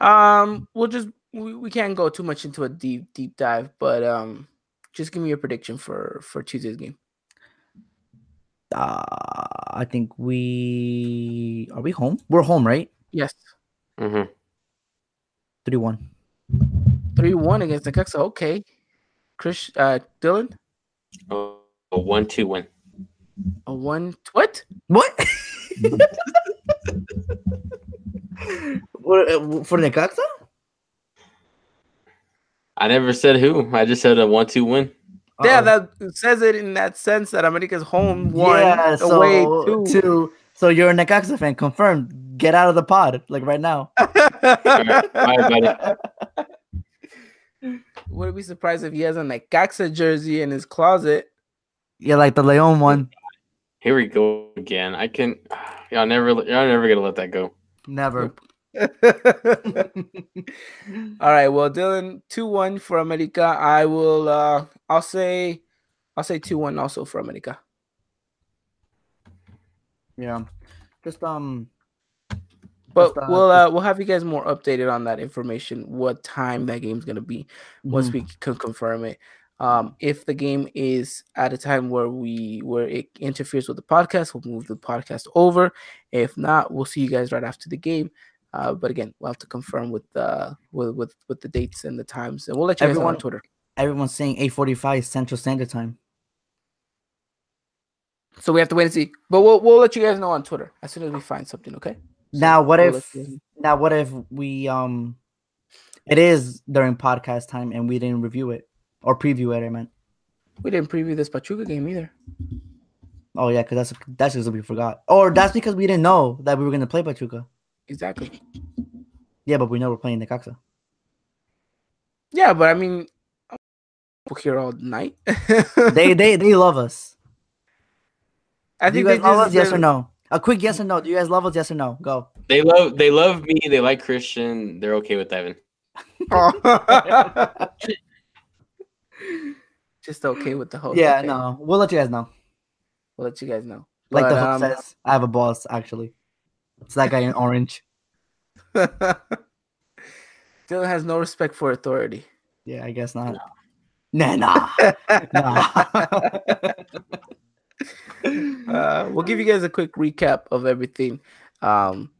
Um, we'll just we, we can't go too much into a deep deep dive, but um, just give me your prediction for for Tuesday's game. Uh, I think we are we home. We're home, right? Yes, Mm-hmm. Three one. three one against the Necaxa. Okay, Chris, uh, Dylan, Oh, a one two win. a one. What? What? for, uh, for Necaxa? I never said who. I just said a one two win. Yeah, Uh-oh. that says it in that sense that America's home one, yeah, so away two. two. So you're a Necaxa fan, confirmed. Get out of the pod, like right now. Bye, Wouldn't be surprised if he has a Necaxa jersey in his closet. Yeah, like the Leon one. Here we go again. I can. Y'all never. Y'all never gonna let that go. Never. All right, well, Dylan, two one for America. I will. uh I'll say, I'll say two one also for America. Yeah. Just um. But Just, uh, we'll uh, we'll have you guys more updated on that information. What time that game's gonna be once mhm. we can confirm it. Um, if the game is at a time where we where it interferes with the podcast, we'll move the podcast over. If not, we'll see you guys right after the game. Uh, but again, we'll have to confirm with uh with with, with the dates and the times, and we'll let you guys know on Twitter. Everyone's saying 8:45 Central Standard Time. So we have to wait and see. But we'll we'll let you guys know on Twitter as soon as we find something. Okay. Now, what we'll if now what if we um it is during podcast time and we didn't review it or preview it, I meant. we didn't preview this Pachuca game either? Oh yeah, because that's that's just we forgot. Or that's because we didn't know that we were gonna play Pachuca. Exactly. Yeah, but we know we're playing the Necaxa. Yeah, but I mean, we're here all night. They they they love us. I Do you think guys love just us? Yes or no? A quick yes or no. Do you guys love us? Yes or no? Go. They love. They love me. They like Christian. They're okay with Evan. just okay with the host. yeah, okay? no. We'll let you guys know. We'll let you guys know. Like But, the hook um, says, I have a boss. Actually, it's that guy in orange. Dylan has no respect for authority. Yeah, I guess not. Nah, nah. nah. uh, we'll give you guys a quick recap of everything, um,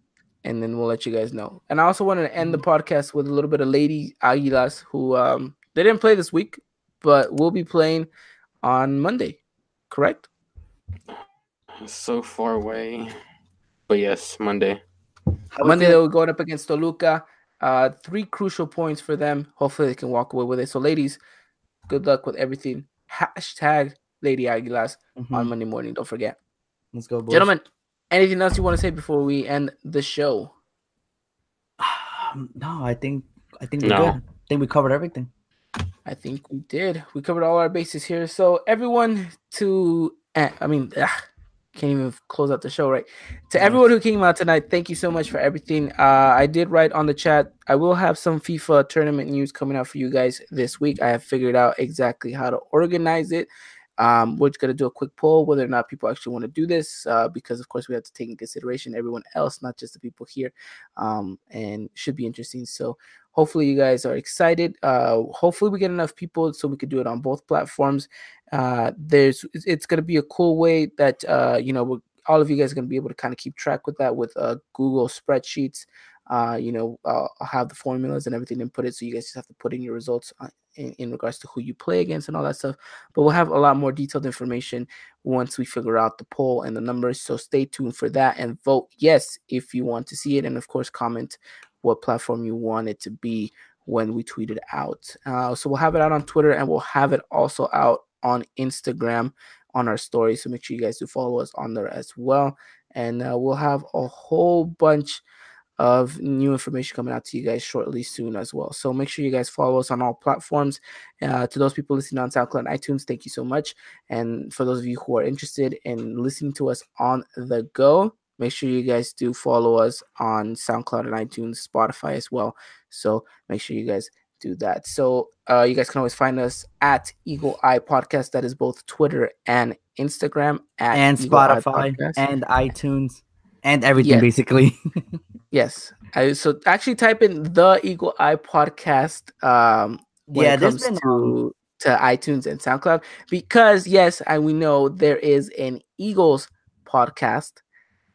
and then we'll let you guys know. And I also wanted to end the podcast with a little bit of Lady Aguilas, who um, they didn't play this week, but will be playing on Monday. Correct? So far away, but yes, Monday. Monday they were going up against Toluca. Uh, three crucial points for them. Hopefully they can walk away with it. So, ladies, good luck with everything. Hashtag Lady Aguilas Mhm. on Monday morning. Don't forget. Let's go, boys. Gentlemen, anything else you want to say before we end the show? Um, no, I think I think we're No. good. I think we covered everything. I think we did. We covered all our bases here. So everyone to, eh, I mean, ah, can't even close out the show right. To Yeah. everyone who came out tonight, thank you so much for everything. Uh, I did write on the chat. I will have some FIFA tournament news coming out for you guys this week. I have figured out exactly how to organize it. Um, we're gonna do a quick poll whether or not people actually want to do this, uh, because of course we have to take in consideration everyone else, not just the people here, um, and should be interesting. So hopefully you guys are excited. Uh, hopefully we get enough people so we could do it on both platforms. Uh, there's it's, it's gonna be a cool way that uh, you know all of you guys are gonna be able to kind of keep track with that with uh, Google spreadsheets. Uh, you know, uh, I'll have the formulas and everything and put it. so you guys just have to put in your results uh, in, in regards to who you play against and all that stuff. But we'll have a lot more detailed information once we figure out the poll and the numbers. So stay tuned for that and vote yes if you want to see it, and of course comment what platform you want it to be when we tweet it out. Uh, so we'll have it out on Twitter and we'll have it also out on Instagram on our story. So make sure you guys do follow us on there as well. And uh, we'll have a whole bunch of new information coming out to you guys shortly soon as well. So make sure you guys follow us on all platforms. Uh, to those people listening on SoundCloud and iTunes, thank you so much. And for those of you who are interested in listening to us on the go, make sure you guys do follow us on SoundCloud and iTunes, Spotify as well. So make sure you guys do that. So uh, you guys can always find us at Eagle Eye Podcast. That is both Twitter and Instagram at and Spotify and iTunes and everything basically. yes, I, so actually type in the Eagle Eye Podcast. Um, when Yeah, it comes been, to to iTunes and SoundCloud because yes, and we know there is an Eagles podcast,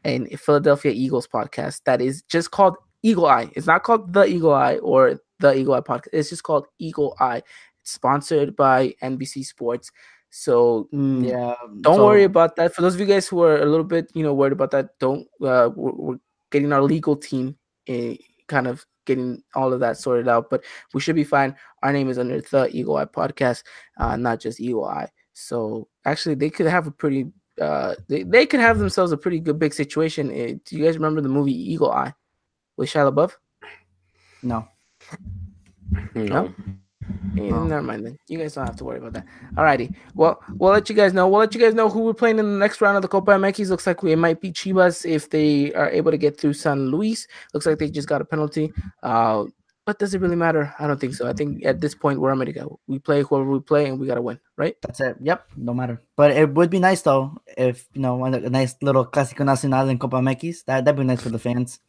and Philadelphia Eagles podcast that is just called Eagle Eye. It's not called the Eagle Eye or the Eagle Eye podcast. It's just called Eagle Eye. It's sponsored by NBC Sports. So mm, yeah. don't so- worry about that. For those of you guys who are a little bit, you know, worried about that, don't. Uh, we're, we're getting our legal team, uh, kind of getting all of that sorted out. But we should be fine. Our name is under the Eagle Eye Podcast, uh, not just Eagle Eye. So actually, they could have a pretty. Uh, they, they could have themselves a pretty good big situation. Uh, do you guys remember the movie Eagle Eye with Shia LaBeouf? No. No. Eh, Oh. Never mind then. You guys don't have to worry about that. Alrighty. Well, we'll let you guys know. We'll let you guys know who we're playing in the next round of the Copa MX. Looks like we it might be Chivas if they are able to get through San Luis. Looks like they just got a penalty. Uh, but does it really matter? I don't think so. I think at this point we're America. We play whoever we play, and we gotta win, right? That's it. Yep, no matter. But it would be nice though if you know a, nice little Clásico Nacional in Copa MX. That that'd be nice for the fans.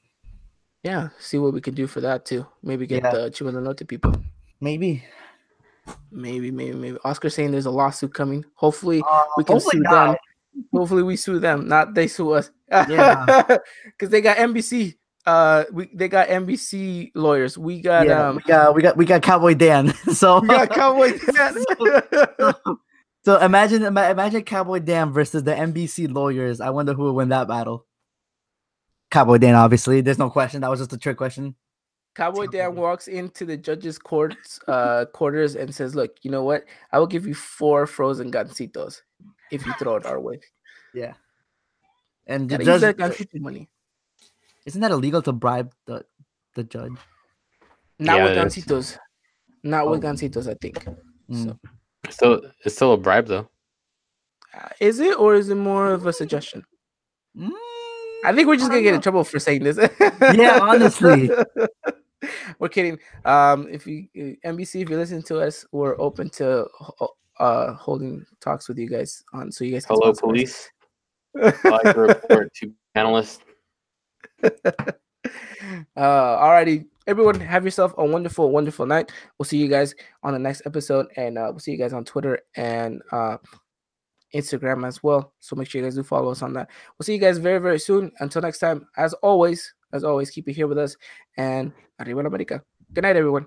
Yeah. See what we can do for that too. Maybe get Yeah. the Chivas Norte people. Maybe. Maybe, maybe, maybe. Oscar saying there's a lawsuit coming. Hopefully, Uh, we can hopefully sue not. them. Hopefully, we sue them, not they sue us. Yeah. because they got NBC. Uh, we they got NBC lawyers. We got yeah, um, we got we got we got Cowboy Dan. so we got Cowboy Dan. so imagine ima- imagine Cowboy Dan versus the NBC lawyers. I wonder who will win that battle. Cowboy Dan, obviously. There's no question. That was just a trick question. Cowboy Dan walks into the judge's courts uh quarters and says, "Look, you know what? I will give you four frozen Gansitos if you throw it our way. Yeah. And the Gotta use judge, that Gansito money. isn't that illegal to bribe the the judge? Not Yeah, with it is. Gansitos. Not with Oh. Gansitos, I think. Mm. So, Still, it's still a bribe though. uh, is it or is it more of a suggestion? Mm, I think we're just gonna get in trouble for saying this. Yeah, honestly. we're kidding. Um, if you uh, NBC, if you listen to us, we're open to uh holding talks with you guys on so you guys. Hello, police. like report to panelists. uh, alrighty, everyone, have yourself a wonderful, wonderful night. We'll see you guys on the next episode, and uh, we'll see you guys on Twitter and uh, Instagram as well. So make sure you guys do follow us on that. We'll see you guys very, very soon. Until next time, as always. As always, keep it here with us and Arriba la America. Good night, everyone.